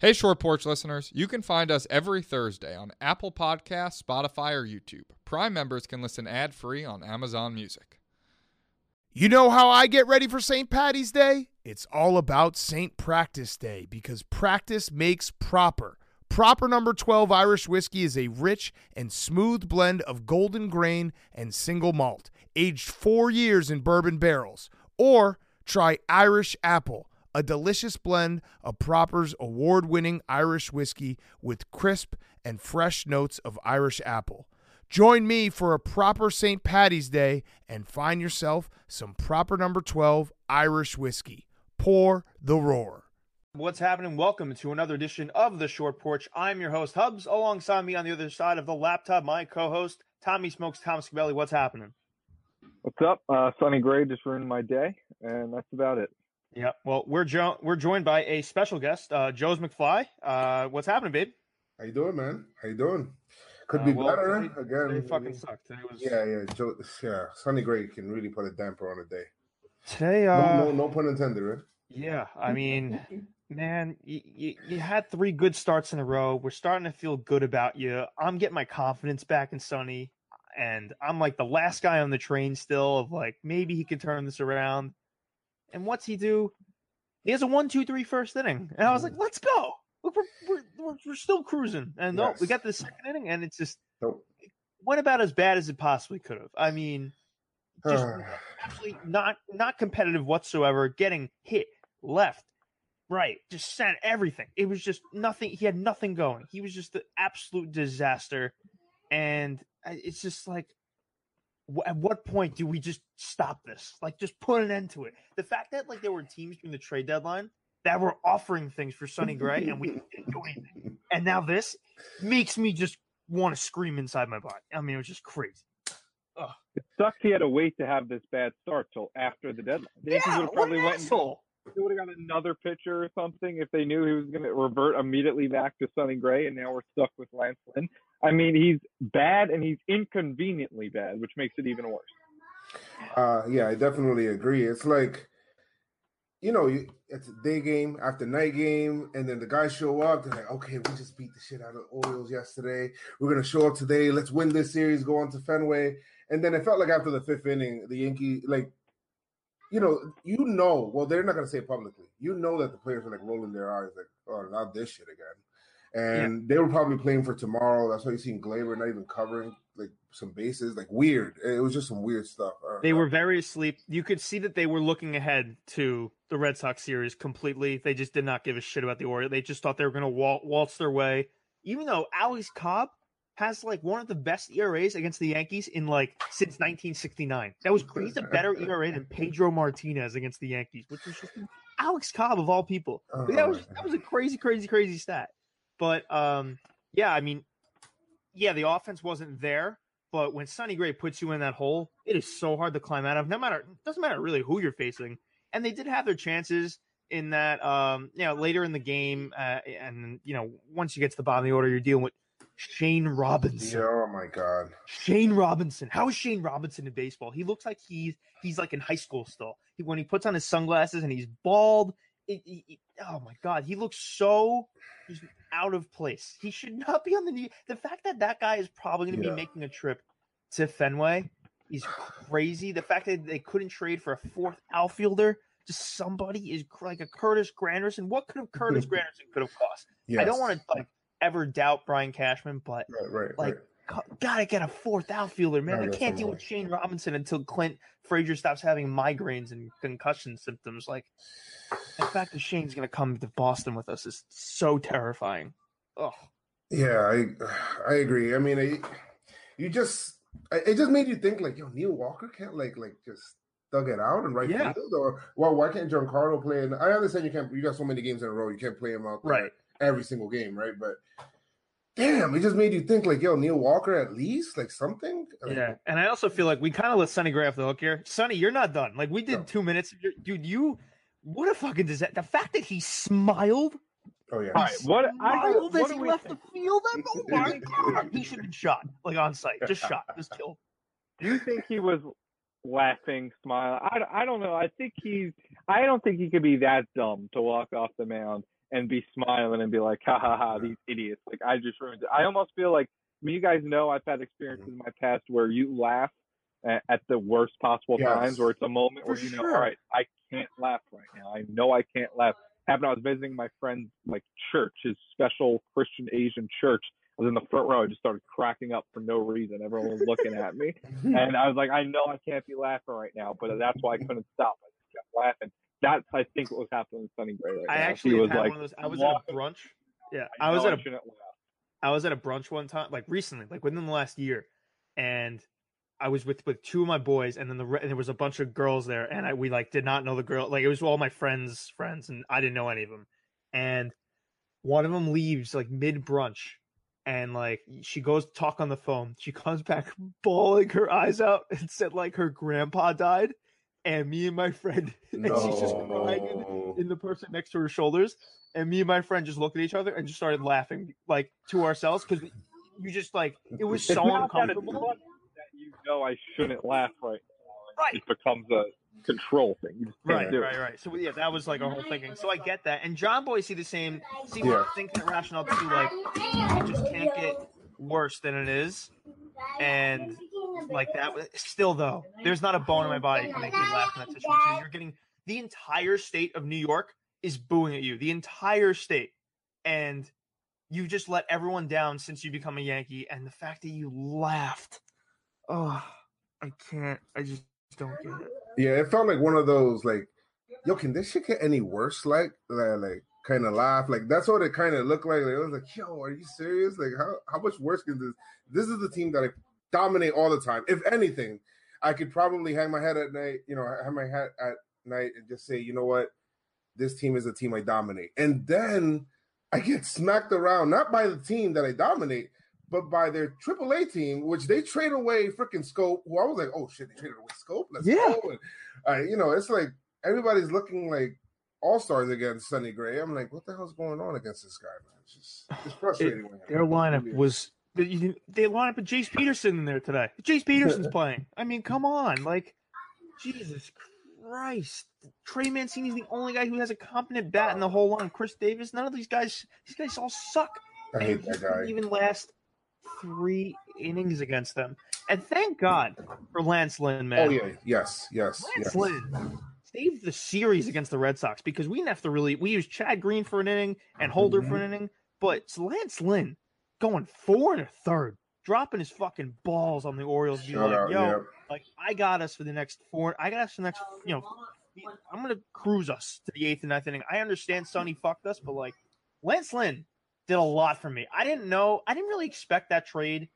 Hey, Short Porch listeners, you can find us every Thursday on Apple Podcasts, Spotify, or YouTube. Prime members can listen ad free on Amazon Music. You know how I get ready for St. Patty's Day? It's all about St. Practice Day because practice makes proper. Proper number 12 Irish whiskey is a rich and smooth blend of golden grain and single malt, aged four years in bourbon barrels. Or try Irish Apple, a delicious blend of Proper's award winning Irish whiskey with crisp and fresh notes of Irish apple. Join me for a proper St. Patty's Day and find yourself some proper number 12 Irish whiskey. Pour the roar. What's happening? Welcome to another edition of the Short Porch. I'm your host, Hubbs. Alongside me on the other side of the laptop, my co host, Tommy Smokes, Tom Scabelli. What's happening? What's up? Uh, Sonny Gray just ruined my day, and that's about it. Yeah, well, we're jo- we're joined by a special guest, uh, Joez McFly. Uh, what's happening, babe? How you doing, man? How you doing? Could Uh, be well, better today- again. Today fucking sucked. Today was Yeah, yeah, Joe, yeah. Sonny Gray can really put a damper on a day. today. No, Uh, no, no pun intended, right? yeah, I mean, man, you, you, you had three good starts in a row. We're starting to feel good about you. I'm getting my confidence back in Sonny, and I'm like the last guy on the train still. Of like maybe he can turn this around. And what's he do? He has a one, two, three first inning, and I was like, mm-hmm. let's go. We're we're, we're, we're still cruising, and no, we got the second inning, and it's just Nope. went about as bad as it possibly could have. I mean, just absolutely not not competitive whatsoever. Getting hit left, right, just sent everything. It was just nothing. He had nothing going. He was just an absolute disaster. And it's just like, at what point do we just stop this? Like, just put an end to it. The fact that like there were teams during the trade deadline that were offering things for Sonny Gray, and we didn't do anything. And now this makes me just want to scream inside my body. I mean, it was just crazy. It sucks he had to wait to have this bad start till after the deadline. The Yeah, would have what probably an went asshole. they would have got another pitcher or something if they knew he was going to revert immediately back to Sonny Gray, and now we're stuck with Lance Lynn. I mean, he's bad and he's inconveniently bad, which makes it even worse. Uh, yeah, I definitely agree. It's like, you know, it's a day game after night game, and then the guys show up. They're like, okay, we just beat the shit out of the Orioles yesterday. We're gonna show up today. Let's win this series. Go on to Fenway. And then it felt like after the fifth inning, the Yankee, like, you know, you know, well, they're not gonna say it publicly. You know that the players are like rolling their eyes, like, oh, not this shit again. And they were probably playing for tomorrow. That's why you seen Gleyber not even covering like some bases, like weird. It was just some weird stuff. They know. were very asleep. You could see that they were looking ahead to the Red Sox series completely. They just did not give a shit about the Orioles. They just thought they were going to wal- waltz their way. Even though Alex Cobb has like one of the best ERAs against the Yankees in like since 1969. That was he's a better ERA than Pedro Martinez against the Yankees, which was just Alex Cobb of all people. Oh but that was that was a crazy, crazy, crazy stat. But um, yeah, I mean, yeah, the offense wasn't there. But when Sonny Gray puts you in that hole, it is so hard to climb out of. No matter, doesn't matter really who you're facing. And they did have their chances in that, um, you know, later in the game, uh, and you know, once you get to the bottom of the order, you're dealing with Shane Robinson. Oh my god. Shane Robinson. How is Shane Robinson in baseball? He looks like he's he's like in high school still. He, when he puts on his sunglasses and he's bald, it, it- it- oh my god, he looks so just out of place. He should not be on the knee. The fact that that guy is probably going to Yeah. be making a trip to Fenway is crazy. The fact that they couldn't trade for a fourth outfielder, just somebody is like a Curtis Granderson. What could have Curtis Granderson could have cost? I don't want to like ever doubt Brian Cashman, but Right, right, like, right. gotta get a fourth outfielder, man. I can't deal with Shane Robinson until Clint Frazier stops having migraines and concussion symptoms. Like the fact that Shane's gonna come to Boston with us is so terrifying. Oh, Yeah, I I agree. I mean, it, you just it it just made you think like, yo, Neil Walker can't like like just thug it out and right Yeah. field, or well, why can't John Giancarlo play? And I understand you can't. You got so many games in a row, you can't play him out Right. every single game, right? But damn, it just made you think like, yo, Neil Walker at least like something. Like, yeah. And I also feel like we kind of let Sonny Gray off the hook here. Sonny, you're not done. Like we did No. two minutes, dude. You, what a fucking disaster. The fact that he smiled, Oh yeah. All right, what I smiled what as he left think? the field. That, oh my god, he should have been shot like on site, just shot, just killed. Do you think he was laughing, smiling? I, I don't know. I think he's. I don't think he could be that dumb to walk off the mound and be smiling and be like, ha ha ha, these idiots. Like I just ruined it. I almost feel like I mean, you guys know I've had experiences mm-hmm. in my past where you laugh at, at the worst possible Yes. times, where it's a moment For where you know, sure. all right, I can't laugh right now. I know I can't laugh. Happened. I was visiting my friend's like church, his special Christian Asian church. I was in the front row. I just started cracking up for no reason. Everyone was looking at me, and I was like, I know I can't be laughing right now, but that's why I couldn't stop. I just kept laughing. That's I think what was happening with Sonny Gray right I now. actually was had like, one of those. I was at a brunch. Yeah, I, I was at a I laugh. I was at a brunch one time, like recently, like within the last year, and I was with with two of my boys, and then the and there was a bunch of girls there, and I we like did not know the girl, like it was all my friends' friends, and I didn't know any of them, and one of them leaves like mid brunch, and like she goes to talk on the phone, she comes back bawling her eyes out and said like her grandpa died, and me and my friend, and she's just crying in, in the person next to her shoulders and me and my friend just looked at each other and just started laughing like to ourselves because you just like it was so not that it's uncomfortable funny that you know I shouldn't laugh right now. Right. It becomes a control thing. You just can't right right right so yeah that was like our whole thinking so i get that and john boy see the same see Yeah. think that rationale too like it just can't get worse than it is and like that still though there's not a bone in my body that can make me laugh in that situation you're getting the entire state of new york is booing at you the entire state and you just let everyone down since you become a yankee and the fact that you laughed oh i can't i just don't get it Yeah, it felt like one of those like, yo, can this shit get any worse? Like, like, like kind of laugh. Like that's what it kind of looked like. like. I was like, yo, are you serious? Like, how how much worse can this? This is the team that I dominate all the time. If anything, I could probably hang my head at night. You know, hang my head at night and just say, you know what, this team is a team I dominate. And then I get smacked around not by the team that I dominate. But by their AAA team, which they trade away freaking Schoop, who I was like, oh shit, they traded away Schoop. Let's Yeah. go. And, uh, you know, it's like everybody's looking like all stars against Sonny Gray. I'm like, what the hell's going on against this guy, man? It's just it's frustrating. him. Their lineup was they- lined up with Jace Peterson in there today. Jace Peterson's playing. I mean, come on, like Jesus Christ. Trey Mancini's the only guy who has a competent bat in the whole line. Chris Davis, none of these guys. These guys all suck. I hate that guy. Even last three innings against them. And thank God for Lance Lynn, man. Oh yeah, yes, yes, Lance yes. Lynn saved the series against the Red Sox because we didn't have to really. We used Chad Green for an inning and Holder for an mm-hmm. inning, but it's Lance Lynn going four and a third, dropping his fucking balls on the Orioles. Be like, out, yo, yeah. like I got us for the next four. I got us for the next, you know, I'm gonna cruise us to the eighth and ninth inning. I understand Sonny fucked us, but like Lance Lynn did a lot for me. I didn't know. I didn't really expect that trade.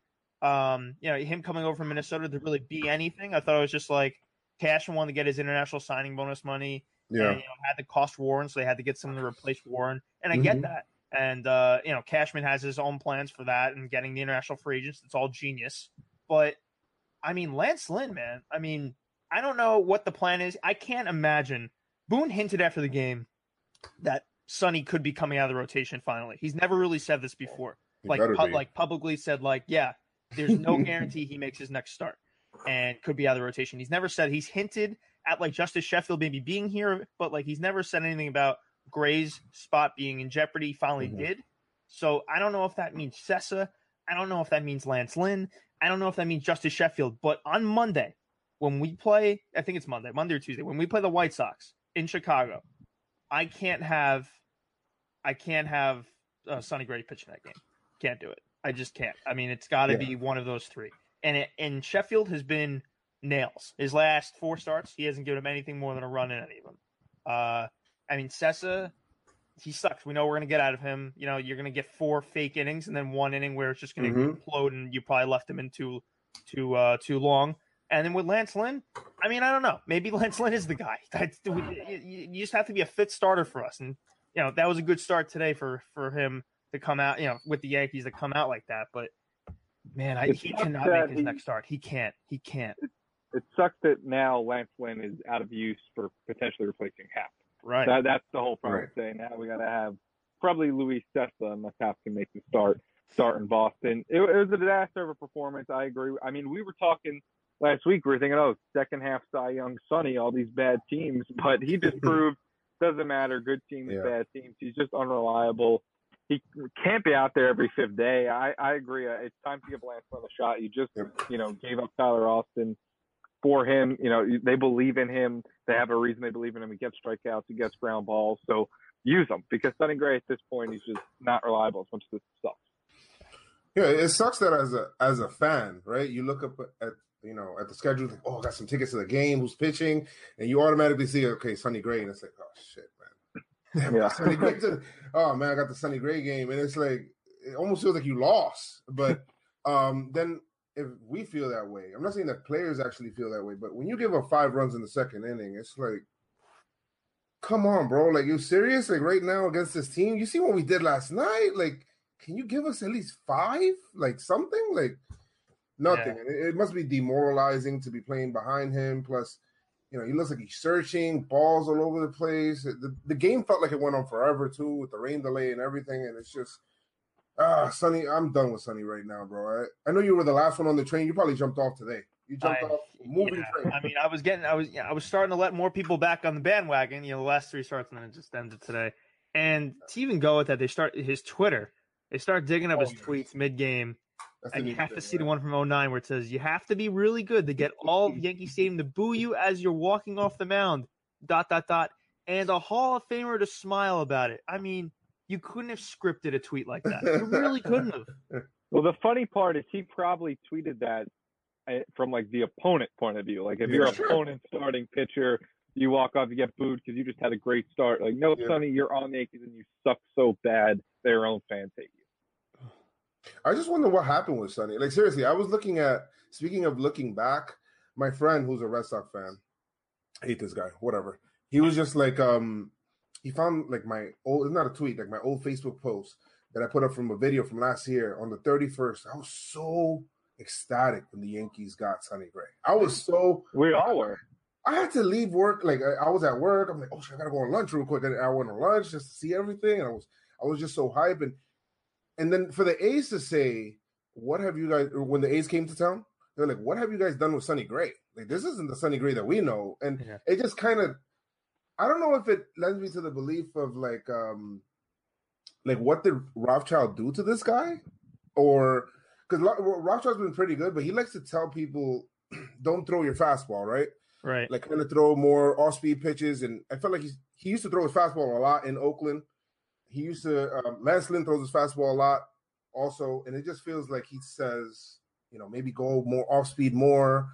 Um, you know, him coming over from Minnesota to really be anything. I thought it was just like Cashman wanted to get his international signing bonus money. Yeah, And, you know, had to cost Warren, so they had to get someone to replace Warren. And I get Mhm. that. And uh, you know, Cashman has his own plans for that and getting the international free agents. It's all genius. But I mean, Lance Lynn, man. I mean, I don't know what the plan is. I can't imagine. Boone hinted after the game that Sonny could be coming out of the rotation finally. He's never really said this before. He Like, pu- be. like publicly said, like, yeah, there's no guarantee he makes his next start and could be out of the rotation. He's never said he's hinted at like Justus Sheffield maybe being here, but like he's never said anything about Gray's spot being in jeopardy. Finally Mhm. did. So I don't know if that means Cessa. I don't know if that means Lance Lynn. I don't know if that means Justus Sheffield. But on Monday, when we play, I think it's Monday, Monday or Tuesday, when we play the White Sox in Chicago, I can't have, I can't have uh, Sonny Gray pitching that game. Can't do it. I just can't. I mean, it's got to Yeah. be one of those three. And it, and Sheffield has been nails. His last four starts, he hasn't given him anything more than a run in any of them. Uh, I mean, Cessa, he sucks. We know we're gonna get out of him. You know, you're gonna get four fake innings and then one inning where it's just gonna Mhm. implode, and you probably left him in too too uh, too long. And then with Lance Lynn, I mean, I don't know. Maybe Lance Lynn is the guy. That's, you, you you just have to be a fit starter for us. And you know, that was a good start today for for him to come out. You know, with the Yankees to come out like that. But man, I, he cannot make his he- next start. He can't. He can't. It sucks that now Lance Lynn is out of use for potentially replacing Happ. Right. That, that's the whole problem. Right. Saying now we got to have probably Luis Cessa unless Happ can make the start. Start in Boston. It, it was a disaster of a performance. I agree. I mean, we were talking last week. We were thinking, oh, second half Cy Young, Sonny, all these bad teams, but he just proved Doesn't matter. Good teams, Yeah. bad teams. He's just unreliable. He can't be out there every fifth day. I, I agree. Uh, It's time to give Lance another shot. You just, Yep. you know, gave up Tyler Austin for him. You know, they believe in him. They have a reason they believe in him. He gets strikeouts. He gets ground balls. So use him because Sonny Gray at this point, he's just not reliable as much as this sucks. Yeah, it sucks that as a as a fan, right? You look up at you know at the schedule, like, oh, I got some tickets to the game. Who's pitching? And you automatically see, okay, Sonny Gray, and it's like, oh shit, man. Damn, Yeah. Sonny Gray to oh man, I got the Sonny Gray game, and it's like it almost feels like you lost. But um then if we feel that way, I'm not saying that players actually feel that way, but when you give up five runs in the second inning, it's like. Come on, bro! Like you serious? Like right now against this team, you see what we did last night? Like can you give us at least five? Like something? Like nothing. And it, it must be demoralizing to be playing behind him. Plus, you know, he looks like he's searching, balls all over the place. The, the game felt like it went on forever too, with the rain delay and everything. And it's just ah, Sonny, I'm done with Sonny right now, bro. I, I know you were the last one on the train. You probably jumped off today. You jumped I- off moving Yeah, train. I mean, I was getting, I was, yeah, I was starting to let more people back on the bandwagon. You know, the last three starts, and then it just ended today. And to even go with that, they start his Twitter. They start digging up Oh, his yes. tweets mid game, That's and you have to thing, see the one from 09 where it says you have to be really good to get all of Yankee Stadium to boo you as you're walking off the mound. Dot dot dot, and a Hall of Famer to smile about it. I mean, you couldn't have scripted a tweet like that. You really couldn't have. Well, the funny part is he probably tweeted that uh, from like the opponent point of view. Like if Yeah, your sure. opponent starting pitcher, you walk off, you get booed because you just had a great start. Like, no, Yeah. Sonny, you're on the Yankees and you suck so bad, their own fans hate you. I just wonder what happened with Sonny. Like seriously, I was looking at. Speaking of looking back, my friend who's a Red Sox fan, I hate this guy. Whatever. He was just like, um, he found like my old, it's not a tweet, like my old Facebook post that I put up from a video from last year on the 31st. I was so ecstatic when the Yankees got Sonny Gray. I was so We all were. I had to leave work. Like I, I was at work. I'm like, oh shit, I gotta go on lunch real quick. And I went on lunch just to see everything. And I was I was just so hyped. And and then for the A's to say, what have you guys when the A's came to town, they're like, what have you guys done with Sonny Gray? Like this isn't the Sonny Gray that we know. And Yeah. it just kind of I don't know if it lends me to the belief of like um like what did Rothschild do to this guy? Or because Rothschild's been pretty good, but he likes to tell people don't throw your fastball, right? Right. like kind of throw more off speed pitches. And I felt like he's, he used to throw his fastball a lot in Oakland. He used to, um, Lance Lynn throws his fastball a lot also. And it just feels like he says, you know, maybe go more off speed more.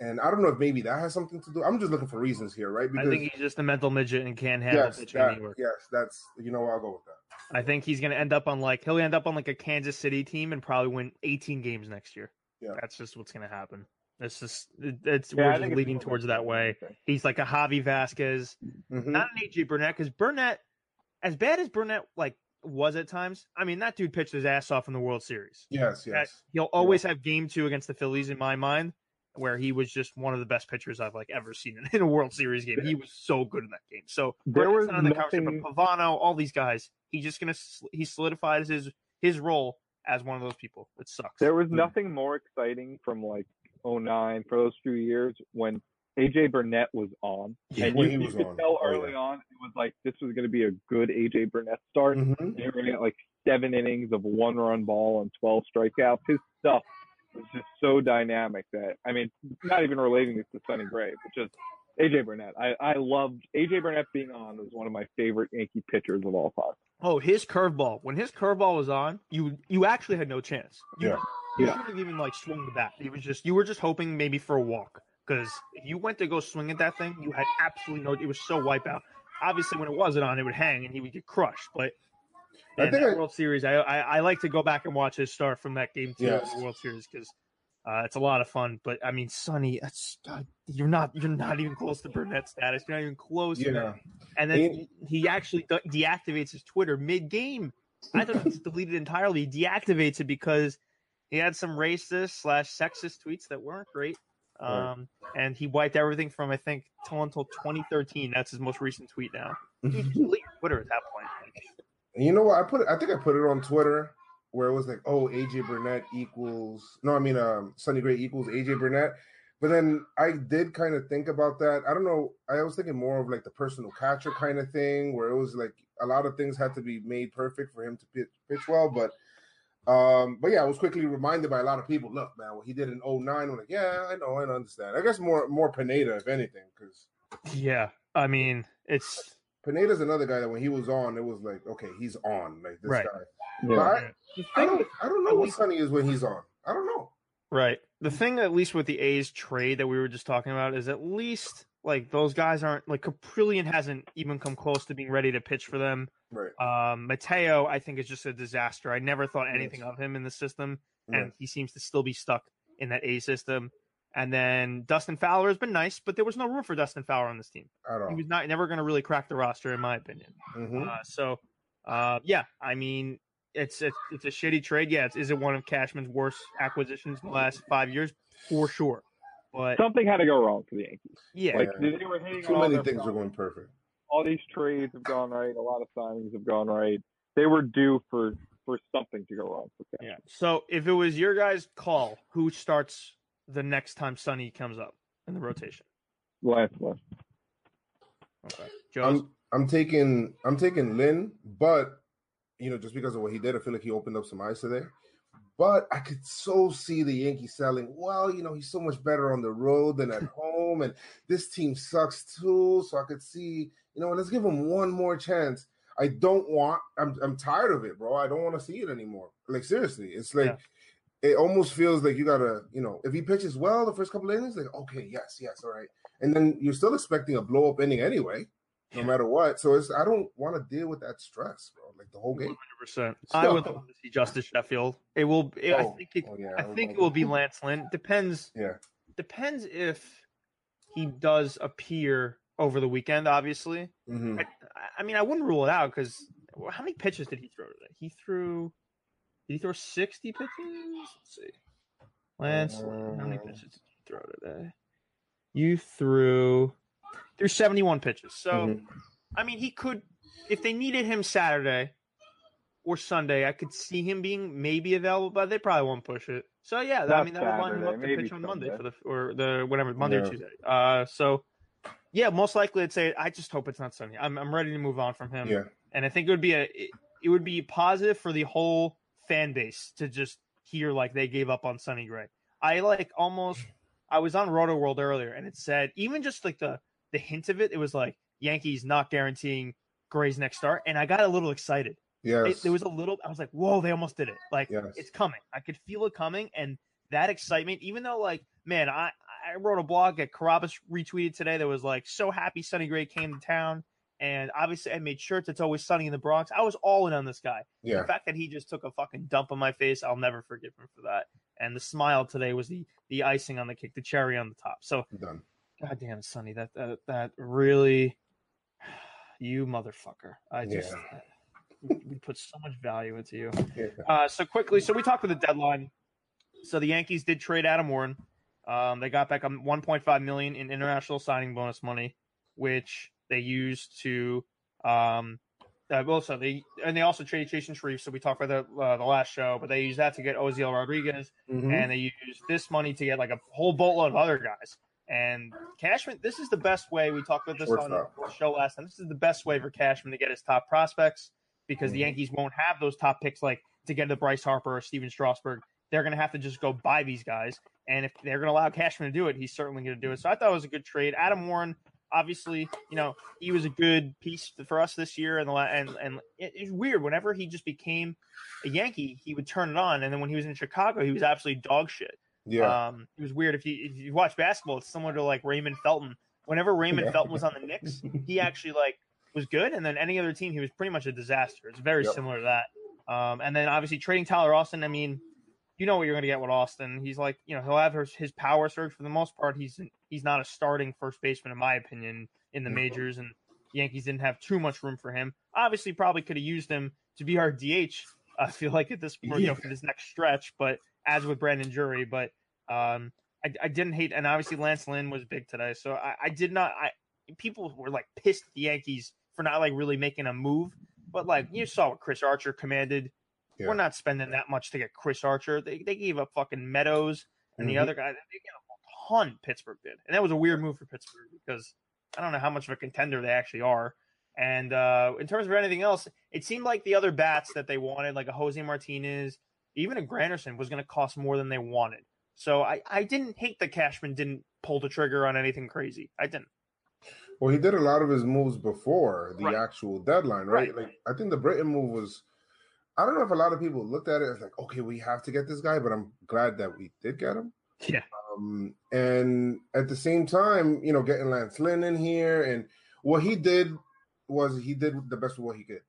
And I don't know if maybe that has something to do. I'm just looking for reasons here, right? I think he's just a mental midget and can't handle yes, pitching that- anywhere. yes, that's, you know, I'll go with that. I think he's going to end up on like he'll end up on like a Kansas City team and probably win 18 games next year. Yeah. That's just what's going to happen. It's just it's Yeah, we're just it's leading towards that way. He's like a Javi Vasquez, Mhm. not an AJ Burnett, because Burnett, as bad as Burnett like was at times, I mean that dude pitched his ass off in the World Series. Yes, That- yes. He'll always have Game Two against the Phillies in my mind, where he was just one of the best pitchers I've like ever seen in, in a World Series game. He was so good in that game. So There Burnett's was not in the conversation, nothing- but Pavano, all these guys, he's just gonna he solidifies his his role as one of those people. It sucks. There was Yeah. nothing more exciting from like 09 for those few years when AJ Burnett was on. Yeah, and you, he you could on. tell Oh, early yeah. on it was like this was going to be a good AJ Burnett start. Mhm. And You're going to get like seven innings of one run ball and 12 strikeouts. His stuff was just so dynamic that, I mean, not even relating this to Sonny Gray, but just AJ Burnett. I, I loved AJ Burnett being on was one of my favorite Yankee pitchers of all time. Oh, his curveball. When his curveball was on, you you actually had no chance. You, Yeah. You Yeah. shouldn't have even like swung the bat. It was just you were just hoping maybe for a walk because if you went to go swing at that thing, you had absolutely no. It was so wipeout. Obviously, when it wasn't on, it would hang and he would get crushed. But I man, think that I- World Series, I, I I like to go back and watch his start from that game too, Yes. World Series, because uh, it's a lot of fun. But I mean, Sonny, that's God, you're not you're not even close to Burnett status. You're not even close. Yeah. man. And then He- he, actually de- deactivates his Twitter mid game. I thought he's deleted entirely. He deactivates it because he had some racist slash sexist tweets that weren't great. Right. Um, and he wiped everything from I think till until 2013. That's his most recent tweet now. You just delete Twitter at that point. You know what? I put it, I think I put it on Twitter where it was like, oh, AJ Burnett equals no, I mean um Sonny Gray equals AJ Burnett. But then I did kind of think about that. I don't know. I was thinking more of like the personal catcher kind of thing, where it was like a lot of things had to be made perfect for him to pitch, pitch well. But um, but yeah, I was quickly reminded by a lot of people. Look, man, what he did in 09, I'm like, yeah, I know, I understand. I guess more more Pineda, if anything, because Yeah, I mean, it's Pineda's another guy that when he was on, it was like, okay, he's on, like this Right. guy. Yeah. But I, the I don't, I don't know what Sonny is when he's on. I don't know. Right. The thing, at least with the A's trade that we were just talking about, is at least like those guys aren't like Kaprielian hasn't even come close to being ready to pitch for them. Right. Um, Mateo, I think, is just a disaster. I never thought anything Yes. of him in the system, Right. and he seems to still be stuck in that A system. And then Dustin Fowler has been nice, but there was no room for Dustin Fowler on this team. At all. He was not never going to really crack the roster, in my opinion. Mhm. Uh, so, uh, yeah, I mean, it's it's, it's a shitty trade. Yeah, it's, is it one of Cashman's worst acquisitions in the last five years? For sure. But Something had to go wrong for the Yankees. yeah, Like Yeah. they were hitting Too many things are promise. going perfect. All these trades have gone right. A lot of signings have gone right. They were due for for something to go wrong for yeah. So if it was your guys' call, who starts the next time Sonny comes up in the rotation? Lance Lynn. Okay, Joe's. I'm I'm taking I'm taking Lynn, but you know, just because of what he did, I feel like he opened up some eyes today. But I could so see the Yankees selling. Well, you know, he's so much better on the road than at home, and this team sucks too. So I could see, you know, let's give him one more chance. I don't want. I'm I'm tired of it, bro. I don't want to see it anymore. Like seriously, it's like it almost feels like you gotta, you know, if he pitches well the first couple of innings, like okay, yes, yes, all right, and then you're still expecting a blow up inning anyway no Yeah. matter what. So it's I don't want to deal with that stress, bro. Like the whole game. 100%. I would love to see Justus Sheffield. It will. It, I Oh, think. It, oh, yeah, I would think it will be Lance Lynn. Depends. Yeah. Depends if he does appear over the weekend. Obviously, hmm I, I mean, I wouldn't rule it out because how many pitches did he throw today? He threw. Did he throw sixty pitches? Let's see. Lance, Lynn, how many Uh, pitches did you throw today? You threw seventy one pitches. So Mhm. I mean, he could if they needed him Saturday or Sunday. I could see him being maybe available, but they probably won't push it. So yeah, I mean that would line him up to pitch on Monday for the or the whatever Monday or Tuesday. Uh, so yeah, most likely I'd say I just hope it's not Sunday. I'm I'm ready to move on from him, Yeah. and I think it would be a it, it would be positive for the whole fan base to just hear like they gave up on Sonny Gray. I like almost I was on Roto World earlier and it said even just like the the hint of it, it was like Yankees not guaranteeing Gray's next start, and I got a little excited. It, there was a little. I was like, "Whoa, they almost did it! Like Yes. it's coming. I could feel it coming." And that excitement, even though, like, man, I I wrote a blog that Carabas retweeted today that was like, "So happy Sonny Gray came to town," and obviously I made shirts. It's always sunny in the Bronx. I was all in on this guy. yeah. The fact that he just took a fucking dump on my face, I'll never forgive him for that. And the smile today was the the icing on the cake, the cherry on the top. So Done. God damn, Sonny, that that that really, you motherfucker. I just we we put so much value into you. Yeah. Uh, so quickly, so we talked with the deadline. So the Yankees did trade Adam Warren. Um, they got back um, 1.5 million in international signing bonus money, which they used to. Um, uh, also, they and they also traded Jason Sharif. So we talked about the uh, the last show, but they used that to get Osiel Rodriguez Mhm. and they used this money to get like a whole boatload of other guys. And Cashman, this is the best way. We talked about this on Shortstop. the show last time. This is the best way for Cashman to get his top prospects because the Mhm. Yankees won't have those top picks like to get the Bryce Harper or Steven Strasburg. They're going to have to just go buy these guys. And if they're going to allow Cashman to do it, he's certainly going to do it. So I thought it was a good trade. Adam Warren, obviously, you know, he was a good piece for us this year. And the la- and and it- it's weird. Whenever he just became a Yankee, he would turn it on. And then when he was in Chicago, he was absolutely dog shit. Yeah. Um, it was weird. If you if you watch basketball, it's similar to like Raymond Felton. Whenever Raymond Yeah. Felton was on the Knicks, he actually like was good, and then any other team, he was pretty much a disaster. It's very Yep. similar to that. Um, and then obviously trading Tyler Austin. I mean, you know what you're going to get with Austin. He's like, you know, he'll have his, his power surge for the most part. He's he's not a starting first baseman in my opinion in the Mhm. majors, and the Yankees didn't have too much room for him. Obviously, probably could have used him to be our DH. I feel like at this point, you know, for this next stretch, but as with Brandon Drury, but um, I, I didn't hate, and obviously Lance Lynn was big today, so I, I did not. I people were like pissed at the Yankees for not like really making a move, but like you saw what Chris Archer commanded. Yeah. We're not spending that much to get Chris Archer. They they gave up fucking Meadows and the Mhm. other guy. They gave up ton Pittsburgh did, and that was a weird move for Pittsburgh because I don't know how much of a contender they actually are. And uh, in terms of anything else, it seemed like the other bats that they wanted, like a Jose Martinez, even a Granderson, was going to cost more than they wanted. So I, I didn't hate that Cashman didn't pull the trigger on anything crazy. I didn't. Well, he did a lot of his moves before the Right. actual deadline, right? Right. Like I think the Britton move was. I don't know if a lot of people looked at it as like, okay, we have to get this guy, but I'm glad that we did get him. Yeah. Um, and at the same time, you know, getting Lance Lynn in here, and what he did was he did the best of what he could.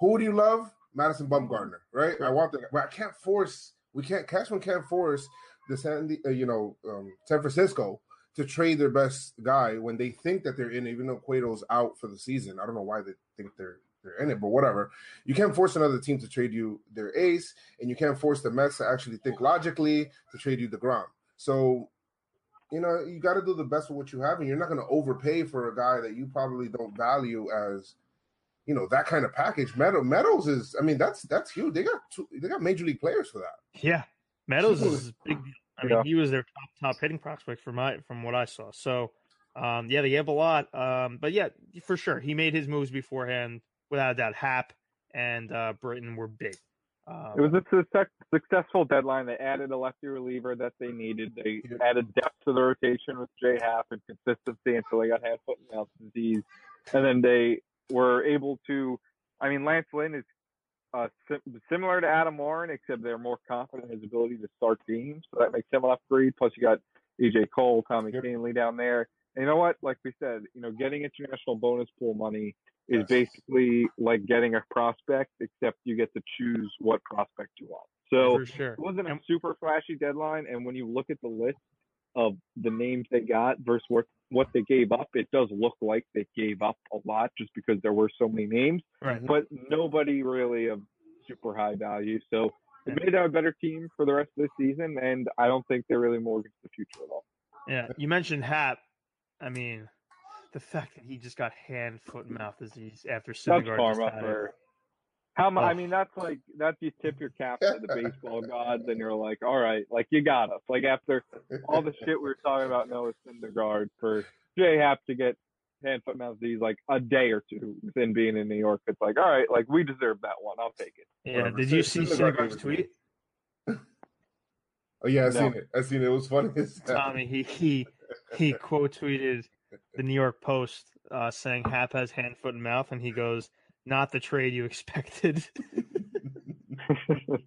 Who do you love? Madison Bumgarner, right? I want the. Well, I can't force. We can't. Cashman can't force the San, uh, you know, um, San Francisco to trade their best guy when they think that they're in, even though Cueto's out for the season. I don't know why they think they're they're in it, but whatever. You can't force another team to trade you their ace, and you can't force the Mets to actually think logically to trade you deGrom. So, you know, you got to do the best with what you have, and you're not going to overpay for a guy that you probably don't value as, you know, that kind of package. Meadow Meadows is, I mean, that's that's huge. They got two, they got major league players for that. Yeah, Meadows Sure. is a big. deal. I Yeah. mean, he was their top top hitting prospect from my from what I saw. So, um, yeah, they have a lot. Um, but yeah, for sure, he made his moves beforehand, without a doubt. Happ and uh, Britton were big. Um, It was a success- successful deadline. They added a lefty reliever that they needed. They Yeah. added depth to the rotation with Jay Happ and consistency until they got hand, foot, and mouth disease. And then they were able to. I mean, Lance Lynn is uh, sim- similar to Adam Warren, except they're more confident in his ability to start games. So that makes him an upgrade. Plus, you got AJ Cole, Tommy Yep. Kahnle down there. And you know what? Like we said, you know, getting international bonus pool money is Yes. basically like getting a prospect, except you get to choose what prospect you want. So sure. it wasn't a super flashy deadline, and when you look at the list of the names they got versus what what they gave up, it does look like they gave up a lot just because there were so many names, Right. but nobody really of super high value. So they made them a better team for the rest of the season, and I don't think they're really mortgaged the future at all. Yeah, you mentioned Happ. I mean, the fact that he just got hand, foot, and mouth disease after That's Syndergaard just karma it. for how much? I Oh. mean, that's like that's you tip your cap to the baseball gods, and you're like, all right, like you got us. Like after all the shit we were talking about Noah Syndergaard for Jay Happ to get hand foot mouth disease like a day or two within being in New York. It's like, all right, like we deserve that one. I'll take it. Yeah, Whatever. did you see Syndergaard Syndergaard's tweet? Oh yeah, I No. seen it. I seen it. It was funny. as hell. Tommy, he he he quote tweeted the New York Post uh, saying Happ has hand, foot, and mouth, and he goes, "Not the trade you expected." it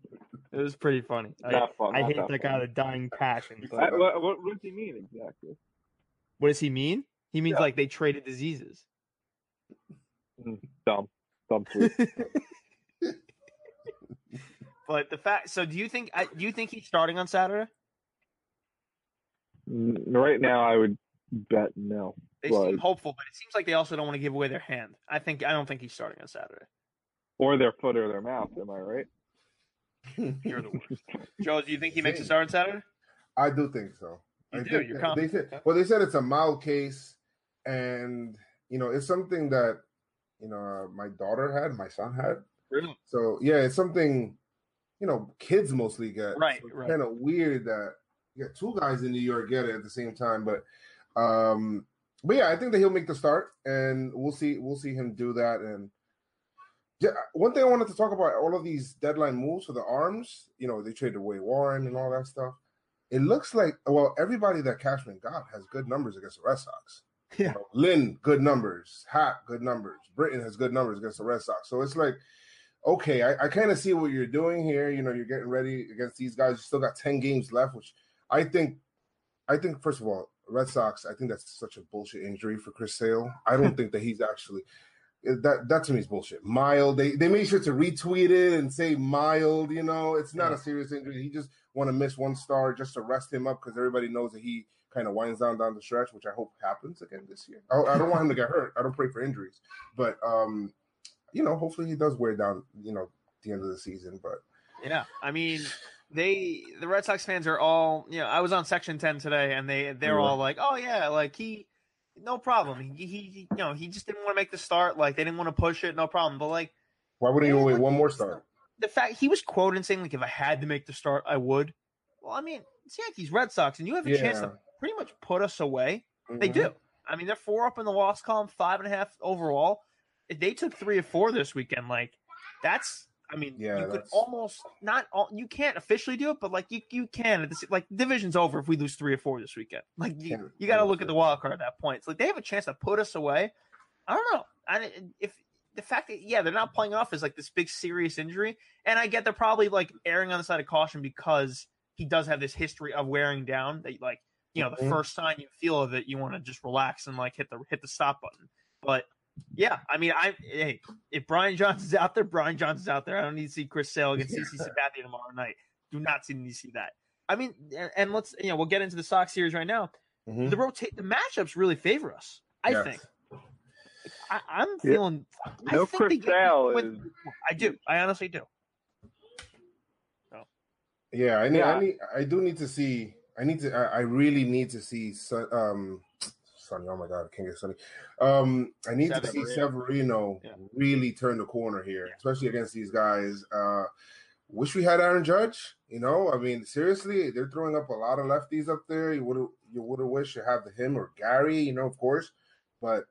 was pretty funny. I, fun, I not hate that that guy with dying passion. But what, what, what does he mean exactly? what does he mean? He means Yeah. like they traded diseases. Dumb, dumb tweet. But the fact. So, do you think? Do you think he's starting on Saturday? Mm, right now, I would bet no. They Right. seem hopeful, but it seems like they also don't want to give away their hand. I think. I don't think he's starting on Saturday. Or their foot or their mouth. Am I right? You're the worst. Joe, do you think he makes a start on Saturday? I do think so. You I do? think You're confident, They okay. said, well, they said it's a mild case, and you know, it's something that you know uh, my daughter had, my son had. Really? So yeah, it's something you know kids mostly get. Right, So right. Kind of weird that yeah, two guys in New York get it at the same time, but um, but yeah, I think that he'll make the start, and we'll see we'll see him do that. And yeah, one thing I wanted to talk about all of these deadline moves for the arms. You know, they traded away Warren and all that stuff. It looks like well, everybody that Cashman got has good numbers against the Red Sox. Yeah. You know, Lynn, good numbers. Happ, good numbers. Britton has good numbers against the Red Sox. So it's like, okay, I, I kind of see what you're doing here. You know, you're getting ready against these guys. You still got 10 games left, which I think, I think, first of all, Red Sox, I think that's such a bullshit injury for Chris Sale. I don't think that he's actually that that to me is bullshit. Mild. They they made sure to retweet it and say mild. You know, it's not a serious injury. He just want to miss one star just to rest him up because everybody knows that he kind of winds down down the stretch, which I hope happens again this year. I, I don't want him to get hurt. I don't pray for injuries, but um, you know, hopefully he does wear down. You know, at the end of the season, but Yeah, I mean, they the Red Sox fans are all you know. I was on Section Ten today, and they they're Yeah. all like, "Oh yeah, like he, no problem. He, he you know he just didn't want to make the start. Like they didn't want to push it, no problem. But like why wouldn't you wait one more start? the fact he was quoted saying like, if I had to make the start, I would. Well, I mean, it's Yankees Red Sox, and you have a chance to pretty much put us away. They Mhm. do. I mean, they're four up in the loss column, five and a half overall. If they took three or four this weekend, like that's. I mean, Yeah, you could that's- almost not. All, you can't officially do it, but like you, you can. At this, like division's over if we lose three or four this weekend. Like you, you got to look at the wild card at that point. It's like they have a chance to put us away. I don't know. I if the fact that yeah they're not playing off is like this big serious injury, and I get they're probably like erring on the side of caution because he does have this history of wearing down. That like you know the Mhm. first sign you feel of it, you want to just relax and like hit the hit the stop button. But yeah, I mean, I hey, if Brian Johnson's out there, Brian Johnson's out there. I don't need to see Chris Sale against CC Sabathia tomorrow night. Do not see need to see that. I mean, and, and let's you know we'll get into the Sox series right now. Mhm. The rotate the matchups really favor us. I Yes. think. I, I'm Yeah. feeling. I No think Chris Sale win- I do. I honestly do. Yeah, I need, Yeah. I need, I do need to see. I need to. I, I really need to see. Son, um, Sonny. Oh my God, I can't get Sonny. Um, I need to see Severino Yeah. really turn the corner here, especially against these guys. Uh, wish we had Aaron Judge. You know, I mean, seriously, they're throwing up a lot of lefties up there. You would have, you would have wished to have him or Gary. You know, of course, but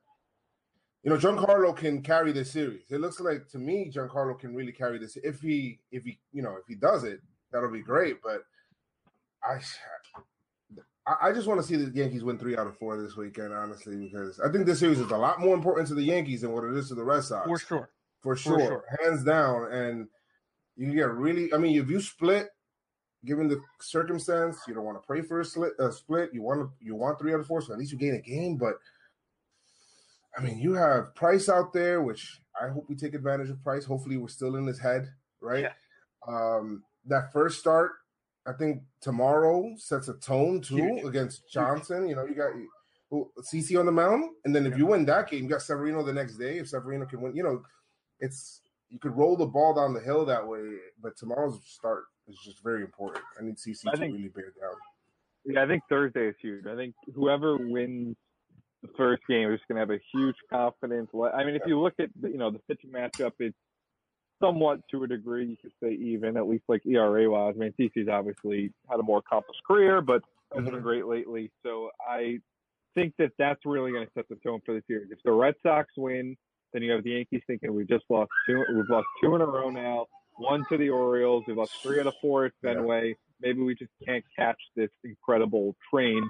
you know, Giancarlo can carry this series. It looks like to me, Giancarlo can really carry this if he, if he, you know, if he does it, that'll be great. But I, I- I just want to see the Yankees win three out of four this weekend, honestly, because I think this series is a lot more important to the Yankees than what it is to the Red Sox, For sure. for sure, sure. hands down. And you get really, I mean, if you split, given the circumstance, you don't want to pray for a split. A split, you want to, you want three out of four, so at least you gain a game. But I mean, you have Price out there, which I hope we take advantage of Price. Hopefully, we're still in his head, right? Yeah. Um, that first start, I think tomorrow sets a tone too Huge. against Johnson. You know, you got oh, who CC on the mound, and then if you win that game, you got Severino the next day. If Severino can win, you know, it's you could roll the ball down the hill that way. But tomorrow's start is just very important. I need CC I to think- really bear down. Yeah, I think Thursday is huge. I think whoever wins the first game is going to have a huge confidence. I mean, if you look at the, you know the pitching matchup, it's somewhat to a degree you could say even at least like ERA wise. I mean, CC's obviously had a more accomplished career, but hasn't been mm-hmm. great lately. So I think that that's really going to set the tone for the series. If the Red Sox win, then you have the Yankees thinking we've just lost two. We've lost two in a row now. One to the Orioles. We've lost three out of four at Yeah. Fenway. Maybe we just can't catch this incredible train.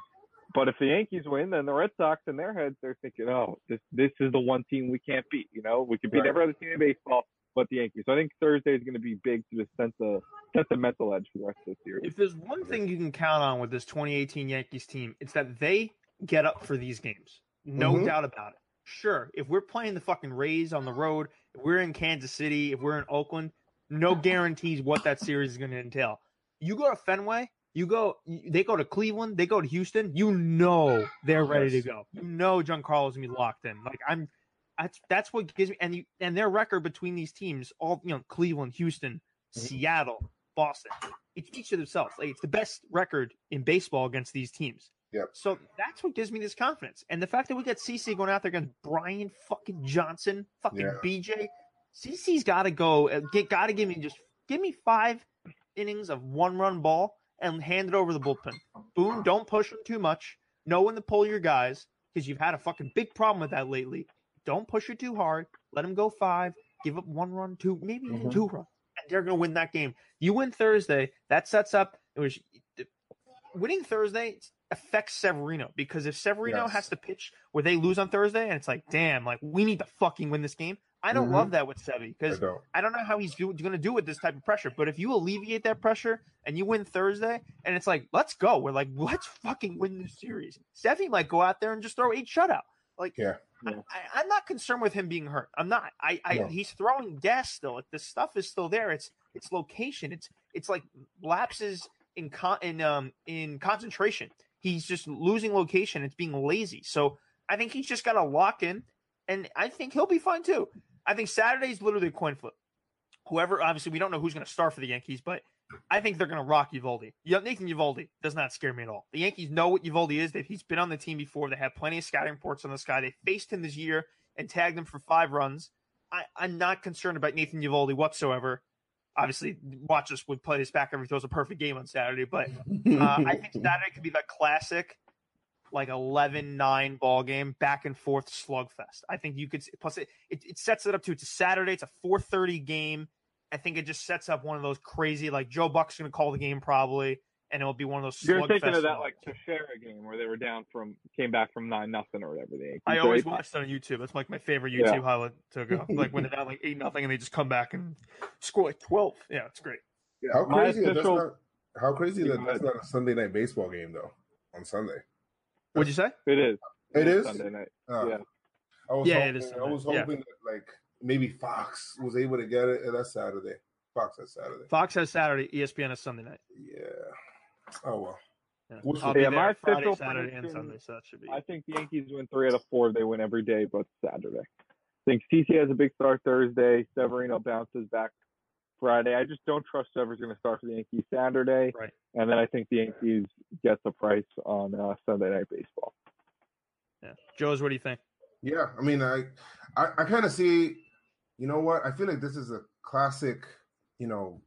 But if the Yankees win, then the Red Sox in their heads they're thinking, oh, this this is the one team we can't beat. You know, we can beat Right. every other team in baseball, but the Yankees. So I think Thursday is going to be big to just set the set the mental edge for the rest of the series. If there's one thing you can count on with this 2018 Yankees team, it's that they get up for these games. No Mhm. doubt about it. Sure, if we're playing the fucking Rays on the road, if we're in Kansas City, if we're in Oakland, no guarantees what that series is going to entail. You go to Fenway, you go, they go to Cleveland, they go to Houston. You know they're ready to go. You know Giancarlo's gonna be locked in. Like I'm, that's that's what gives me and you, and their record between these teams, all you know, Cleveland, Houston, Seattle, Boston, it's each of themselves. Like it's the best record in baseball against these teams. Yep. So that's what gives me this confidence, and the fact that we got CC going out there against Brian fucking Johnson, fucking Yeah. BJ. CC's got to go. uh, Get got to give me just give me five innings of one run ball and hand it over the bullpen. Boom! Don't push them too much. Know when to pull your guys because you've had a fucking big problem with that lately. Don't push it too hard. Let them go five. Give up one run, two, maybe even Mhm. two runs. and they're gonna win that game. You win Thursday. That sets up. It was winning Thursday affects Severino because if Severino Yes. has to pitch where they lose on Thursday and it's like, damn, like we need to fucking win this game. I don't Mhm. love that with Sevy I because don't. I don't know how he's going to do with this type of pressure. But if you alleviate that pressure and you win Thursday, and it's like, let's go. We're like, let's fucking win this series. Sevy might go out there and just throw eight shutout. Like, Yeah. I, I, I'm not concerned with him being hurt. I'm not. I, I No. he's throwing gas still. Like, the stuff is still there. It's it's location. It's it's like lapses in con in um in concentration. He's just losing location. It's being lazy. So I think he's just got to lock in, and I think he'll be fine too. I think Saturday's literally a coin flip. Whoever, obviously, we don't know who's going to start for the Yankees, but I think they're going to rock Eovaldi. Nathan Eovaldi does not scare me at all. The Yankees know what Eovaldi is. That he's been on the team before. They have plenty of scouting reports on this guy. They faced him this year and tagged him for five runs. I, I'm not concerned about Nathan Eovaldi whatsoever. Obviously, watch us would play this back every throws a perfect game on Saturday, but uh, I think Saturday could be the classic like 11-9 ball game, back and forth slugfest. I think you could plus it, it, it sets it up to it's a Saturday, it's a 4:30 game. I think it just sets up one of those crazy like Joe Buck's going to call the game probably and it'll be one of those. You're thinking of that like Teixeira game where they were down from came back from nine nothing or whatever. The Yankees, I always right? watch that on YouTube. That's like my favorite Yeah. YouTube highlight to go. Like when they're down like eight nothing and they just come back and score like twelve. Yeah, it's great. Yeah, How crazy that that's not how crazy that that's not a Sunday night baseball game though on Sunday. What'd you say? It is. It is? Sunday night. Uh, Yeah. I was Yeah, hoping, it is I was Sunday. Yeah. hoping that like maybe Fox was able to get it. and That's Saturday. Fox has Saturday. Fox has Saturday, ESPN has Sunday night. Yeah. Oh well. Yeah. What's I'll be Yeah, there my Friday, official Saturday, and Sunday, so that should be. I think the Yankees win three out of four. They win every day but Saturday. I think CC has a big start Thursday. Severino bounces back Friday. I just don't trust Sever's going to start for the Yankees Saturday. Right. And then I think the Yankees get the price on uh, Sunday Night Baseball. Yeah. Joez, what do you think? Yeah, I mean, I, I, I kind of see. You know what? I feel like this is a classic. You know,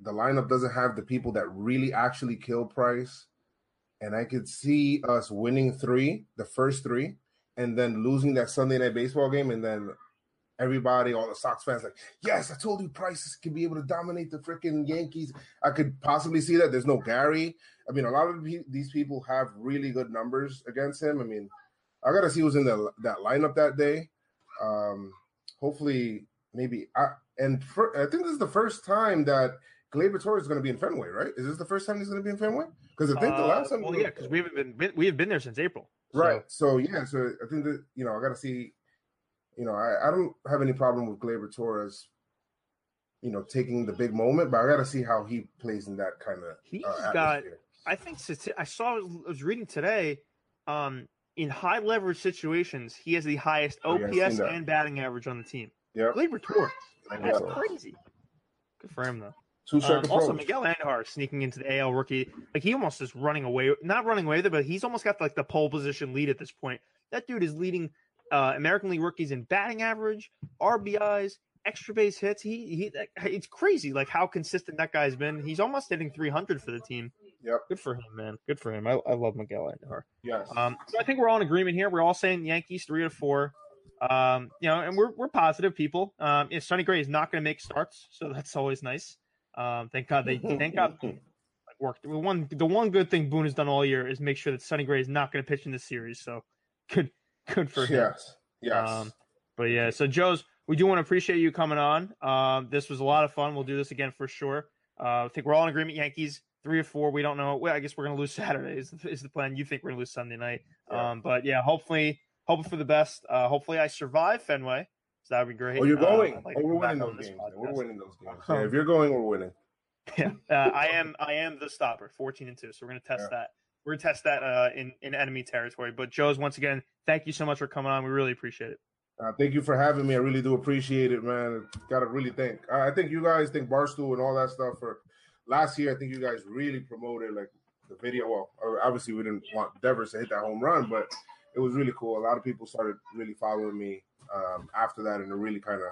the lineup doesn't have the people that really actually kill Price, and I could see us winning three, the first three, and then losing that Sunday night baseball game, and then everybody, all the Sox fans, like, yes, I told you Price can be able to dominate the freaking Yankees. I could possibly see that. There's no Gary. I mean, a lot of these people have really good numbers against him. I mean, I gotta see who's in the that lineup that day. Um, hopefully, maybe. I, and for, I think this is the first time that Gleyber Torres is going to be in Fenway, right? Is this the first time he's going to be in Fenway? Because I think the Uh, last time, Well, yeah, because we haven't been, we have been there since April. So- right. So yeah, so I think that you know I got to see. You know, I, I don't have any problem with Gleyber Torres. You know, taking the big moment, but I got to see how he plays in that kind of. He's uh, got- I think I saw. I was reading today. Um, in high leverage situations, he has the highest Oh, yeah, OPS and batting average on the team. Yep. Gleyber Torres. That's Yeah. crazy. Good for him though. Two Um, also, approach. Miguel Andujar sneaking into the AL rookie, like he almost is running away, not running away with it, but he's almost got like the pole position lead at this point. That dude is leading uh, American League rookies in batting average, RBIs, extra base hits. He he, it's crazy like how consistent that guy's been. He's almost hitting 300 for the team. Yep. Good for him, man. Good for him. I, I love Miguel Andujar. Yes. Um, so I think we're all in agreement here. We're all saying Yankees three to four. Um, you know, and we're we're positive people. Um, yeah, Sonny Gray is not going to make starts, so that's always nice. Um, thank God they thank God like, worked. The one the one good thing Boone has done all year is make sure that Sonny Gray is not going to pitch in this series. So good good for him. yes. Yes. Um, but yeah, so Joez, we do want to appreciate you coming on. Um, this was a lot of fun. We'll do this again for sure. Uh, I think we're all in agreement. Yankees three or four. We don't know. Well, I guess we're gonna lose Saturday. Is, is the plan? You think we're gonna lose Sunday night? Yeah. Um, but yeah, hopefully, hoping for the best. Uh, hopefully, I survive Fenway. So that would be great. oh, you're Uh, going. I'd like oh, we're winning those games. then. We're winning those games. Yeah, if you're going, we're winning. Yeah, uh, I am. I am the stopper, fourteen and two. So we're gonna test Yeah. that. We're gonna test that uh, in in enemy territory. But Joez once again, thank you so much for coming on. We really appreciate it. Uh, thank you for having me. I really do appreciate it, man. Got to really thank. I I think you guys think Barstool and all that stuff for last year. I think you guys really promoted like the video. Well, obviously we didn't want Devers to hit that home run, but it was really cool. A lot of people started really following me um, after that, and it really kind of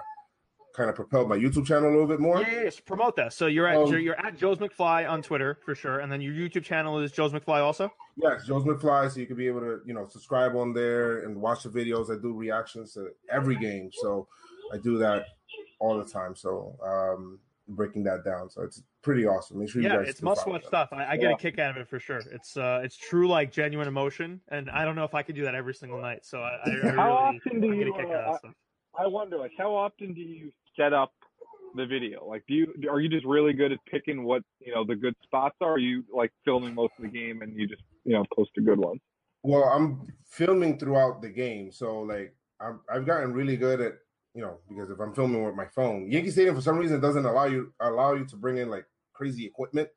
kind of propelled my YouTube channel a little bit more. Yeah, yeah, yeah, promote that. So you're at Um, you're, you're at Joez McFly on Twitter for sure, and then your YouTube channel is Joez McFly also. Yes, Joez McFly, so you can be able to, you know, subscribe on there and watch the videos. I do reactions to every game, so I do that all the time. So um breaking that down, so it's pretty awesome. Make sure you Yeah, guys it's do must watch stuff. I, I get Yeah. a kick out of it for sure. It's uh it's true like genuine emotion, and I don't know if I could do that every single night. So I, I, I really How often do I get a you, kick out of uh, stuff. I wonder, like, how often do you set up the video? Like, do you are you just really good at picking what you know the good spots are? Or are you like filming most of the game and you just you know post a good one? Well, I'm filming throughout the game, so like I'm, I've gotten really good at, you know, because if I'm filming with my phone, Yankee Stadium for some reason doesn't allow you allow you to bring in like crazy equipment.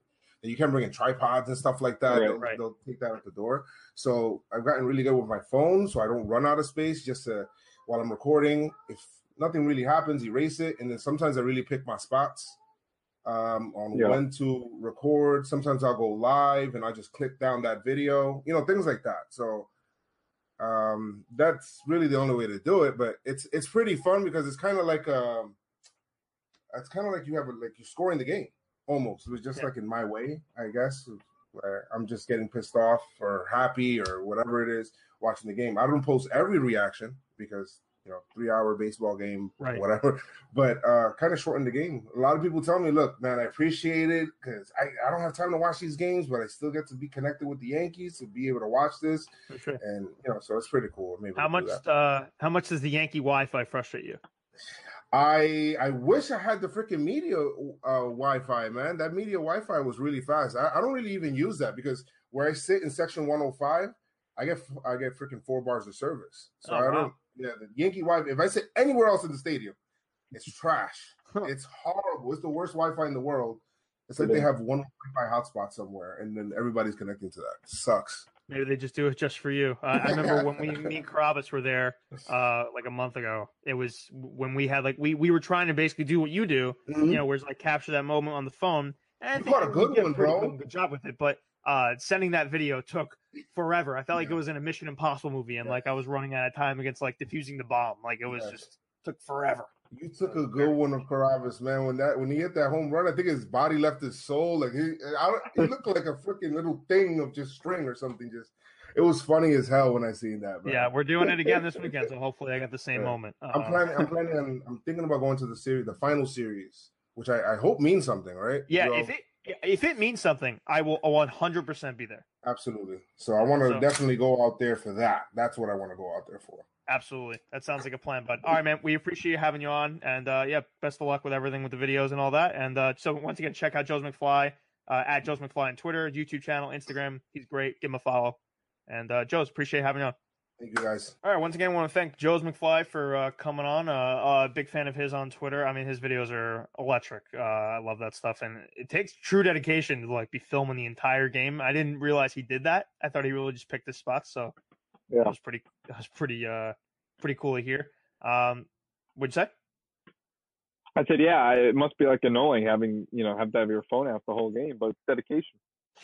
And you can't bring in tripods and stuff like that. Right, they'll, right. they'll take that at the door. So I've gotten really good with my phone, so I don't run out of space. Just to, while I'm recording, if nothing really happens, erase it, and then sometimes I really pick my spots um, on Yeah. when to record. Sometimes I'll go live and I just click down that video, you know, things like that. So um, that's really the only way to do it. But it's it's pretty fun because it's kind of like um, it's kind of like you have a, like you're scoring the game almost. It was just Yeah. like in my way, I guess. I'm just getting pissed off or happy or whatever it is watching the game. I don't post every reaction because you know, three hour baseball game, right. whatever. But uh, kind of shorten the game. A lot of people tell me, look, man, I appreciate it because I, I don't have time to watch these games, but I still get to be connected with the Yankees to be able to watch this. Sure. And you know, so it's pretty cool. Maybe how much uh how much does the Yankee Wi-Fi frustrate you? I I wish I had the freaking media uh, Wi-Fi, man. That media Wi-Fi was really fast. I, I don't really even use that because where I sit in section 105, I get I get freaking four bars of service. So oh, I don't. Wow. Yeah, the Yankee Wi-Fi. If I sit anywhere else in the stadium, it's trash. it's horrible. It's the worst Wi-Fi in the world. It's like they have one Wi-Fi hotspot somewhere, and then everybody's connecting to that. It sucks. Maybe they just do it just for you. Uh, I remember when we, me and Carrabis were there, uh, like a month ago. It was when we had like we we were trying to basically do what you do, mm-hmm. you know, whereas like capture that moment on the phone. And you got a good one, bro. Good, good job with it, but uh, sending that video took forever. I felt like it was in a Mission Impossible movie, and yeah. like I was running out of time against like defusing the bomb. Like it was yeah. just took forever. You took a good one of Carrabis, man. When that when he hit that home run, I think his body left his soul. Like he, I, he looked like a freaking little thing of just string or something. Just it was funny as hell when I seen that. Man. Yeah, we're doing it again this weekend, so hopefully I get the same moment. Uh, I'm planning. I'm planning. On, I'm thinking about going to the series, the final series, which I, I hope means something, right? Yeah, if it if it means something, I will 100% be there. Absolutely. So I want to so, definitely go out there for that. That's what I want to go out there for. Absolutely. That sounds like a plan, bud. All right, man. We appreciate you having you on. And uh, yeah, best of luck with everything with the videos and all that. And uh, so once again, check out Joez McFly uh, at Joez McFly on Twitter, YouTube channel, Instagram. He's great. Give him a follow. And uh, Joez, appreciate having you on. Thank you, guys. All right. Once again, I want to thank Joez McFly for uh, coming on. Uh, a big fan of his on Twitter. I mean, his videos are electric. Uh, I love that stuff, and it takes true dedication to like be filming the entire game. I didn't realize he did that. I thought he really just picked his spots. So yeah, it was pretty. It was pretty. Uh, pretty cool to hear. Um, what'd you say? I said, yeah, it must be like annoying having you know have to have your phone out the whole game, but it's dedication.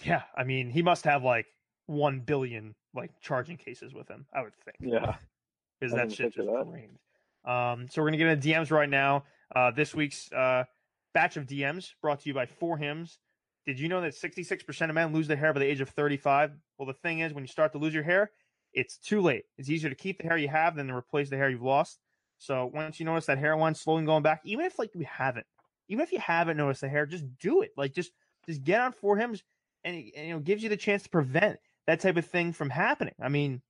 Yeah, I mean, he must have like one billion like charging cases with him. I would think. Yeah, because that shit just drained. Um, so we're gonna get into DMs right now. Uh, this week's uh, batch of DMs brought to you by Forhims. Did you know that 66% of men lose their hair by the age of 35? Well, the thing is, when you start to lose your hair, it's too late. It's easier to keep the hair you have than to replace the hair you've lost. So once you notice that hair line slowly going back, even if like you haven't, even if you haven't noticed the hair, just do it. Like just just get on Forhims, and, and you know gives you the chance to prevent that type of thing from happening. I mean,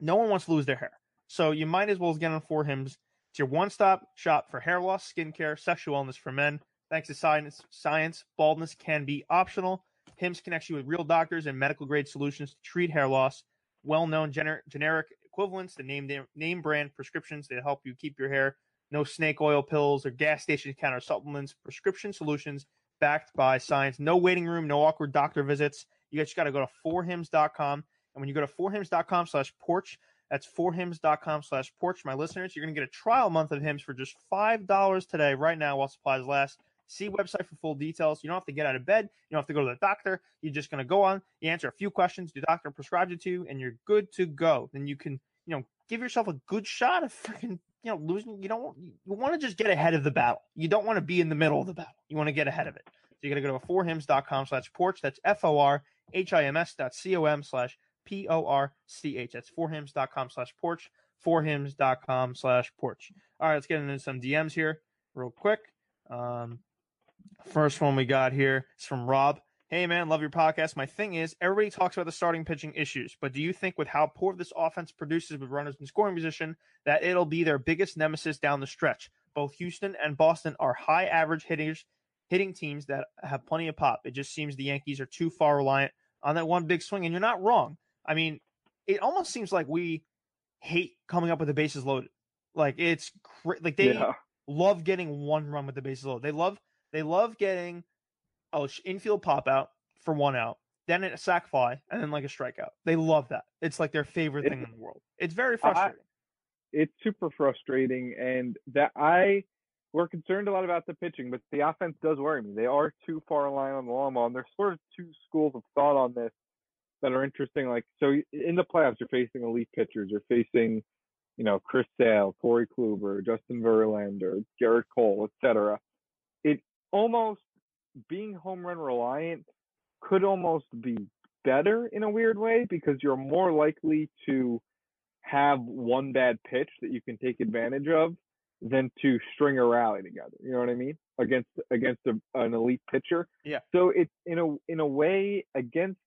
no one wants to lose their hair. So you might as well get on Forhims. It's your one stop shop for hair loss, skincare, sexual wellness for men. Thanks to science, science, baldness can be optional. Hims connects you with real doctors and medical grade solutions to treat hair loss. Well known gener- generic equivalents, the name, name brand prescriptions that help you keep your hair. No snake oil pills or gas station counter supplements. Prescription solutions backed by science. No waiting room, no awkward doctor visits. You guys got to go to forhims.com. And when you go to forhims.com slash porch, that's forhims.com slash porch. My listeners, you're going to get a trial month of Hims for just $5 today, right now, while supplies last. See website for full details. You don't have to get out of bed. You don't have to go to the doctor. You're just going to go on, you answer a few questions, the doctor prescribes it to you, and you're good to go. Then you can, you know, give yourself a good shot of freaking, you know, losing. You don't, you want to just get ahead of the battle. You don't want to be in the middle of the battle. You want to get ahead of it. So you got to go to forhims.com slash porch. That's F O R H-I-M-S dot C-O-M slash P-O-R-C-H. That's forhims.com slash porch, forhims.com slash porch. All right, let's get into some DMs here real quick. Um, first one we got here is from Rob. Hey man, love your podcast. My thing is, everybody talks about the starting pitching issues, but do you think with how poor this offense produces with runners in scoring position, that it'll be their biggest nemesis down the stretch? Both Houston and Boston are high average hitters, hitting teams that have plenty of pop. It just seems the Yankees are too far reliant on that one big swing. And you're not wrong. I mean, it almost seems like we hate coming up with the bases loaded. Like it's cr- like they yeah. love getting one run with the bases loaded. They love they love getting a infield pop out for one out, then a sac fly, and then like a strikeout. They love that. It's like their favorite thing in the world. It's very frustrating. I, it's super frustrating, and that I we're concerned a lot about the pitching, but the offense does worry me. They are too far aligned on the long ball, and there's sort of two schools of thought on this that are interesting. Like, so in the playoffs, you're facing elite pitchers. You're facing, you know, Chris Sale, Corey Kluber, Justin Verlander, Gerrit Cole, etc. It almost being home run reliant could almost be better in a weird way because you're more likely to have one bad pitch that you can take advantage of than to string a rally together. You know what I mean? Against against a, an elite pitcher. Yeah. So it's in a in a way against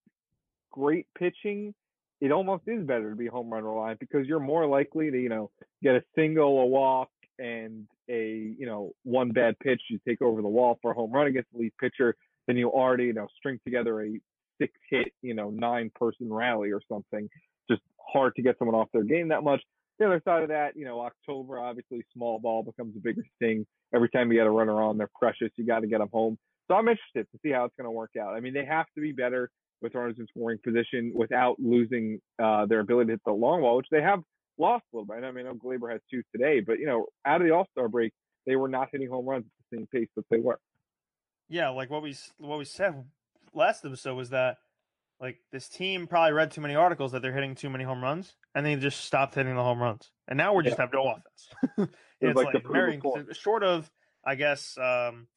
great pitching, it almost is better to be home run reliant because you're more likely to you know get a single, a walk, and a you know one bad pitch you take over the wall for a home run against the elite pitcher than you already you know string together a six hit you know nine person rally or something. Just hard to get someone off their game that much. The other side of that, you know, October obviously small ball becomes a bigger thing. Every time you get a runner on, they're precious. You got to get them home. So I'm interested to see how it's going to work out. I mean, they have to be better with runners in scoring position without losing uh, their ability to hit the long ball, which they have lost a little bit. I mean, I know Gleyber has two today, but you know, out of the All Star break, they were not hitting home runs at the same pace that they were. Yeah, like what we what we said last episode was that like this team probably read too many articles that they're hitting too many home runs, and they just stopped hitting the home runs, and now we just have no offense. it's like like, the proof very short of, I guess, um,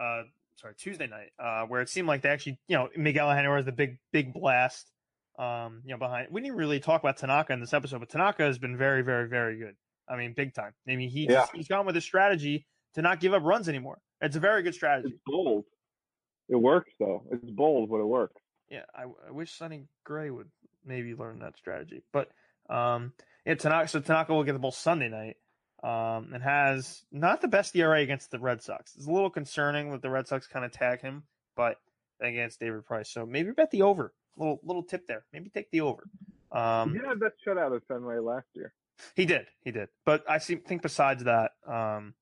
uh, sorry, Tuesday night, uh, where it seemed like they actually, you know, Miguel Henry the big big blast, um, you know, behind. We didn't really talk about Tanaka in this episode, but Tanaka has been very, very, very good. I mean, big time. I mean, he Yeah. he's gone with a strategy to not give up runs anymore. It's a very good strategy. It's bold. It works though. It's bold, but it works. Yeah, I, I wish Sonny Gray would maybe learn that strategy. But um, yeah, Tanaka. So Tanaka will get the ball Sunday night, um, and has not the best ERA against the Red Sox. It's a little concerning that the Red Sox kind of tag him, but against David Price. So maybe bet the over. Little little tip there. Maybe take the over. Um, have that shutout at Fenway last year. he did, he did. But I see, think besides that, um,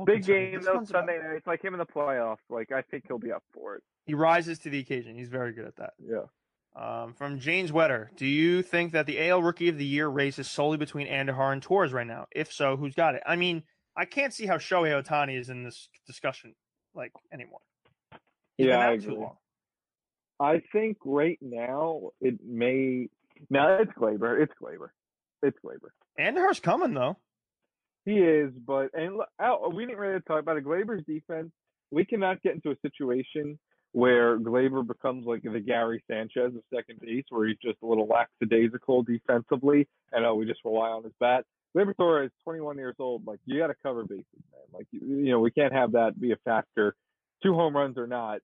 well, Big concerning- game though Sunday night. It's like him in the playoffs. Like I think he'll be up for it. He rises to the occasion. He's very good at that. Yeah. Um, from James Wetter, do you think that the AL Rookie of the Year race is solely between Andujar and Torres right now? If so, who's got it? I mean, I can't see how Shohei Ohtani is in this discussion like anymore. He's Yeah, I agree. I think right now it may. No, it's Gleyber. It's Gleyber. It's Gleyber. Andujar's coming though. He is, but and look, Al, we didn't really talk about it. Gleyber's defense. We cannot get into a situation where Gleyber becomes like the Gary Sanchez of second base, where he's just a little lackadaisical defensively, and oh, we just rely on his bat. Gleyber Torres is 21 years old. Like you got to cover bases, man. Like you, you know, we can't have that be a factor. Two home runs or not,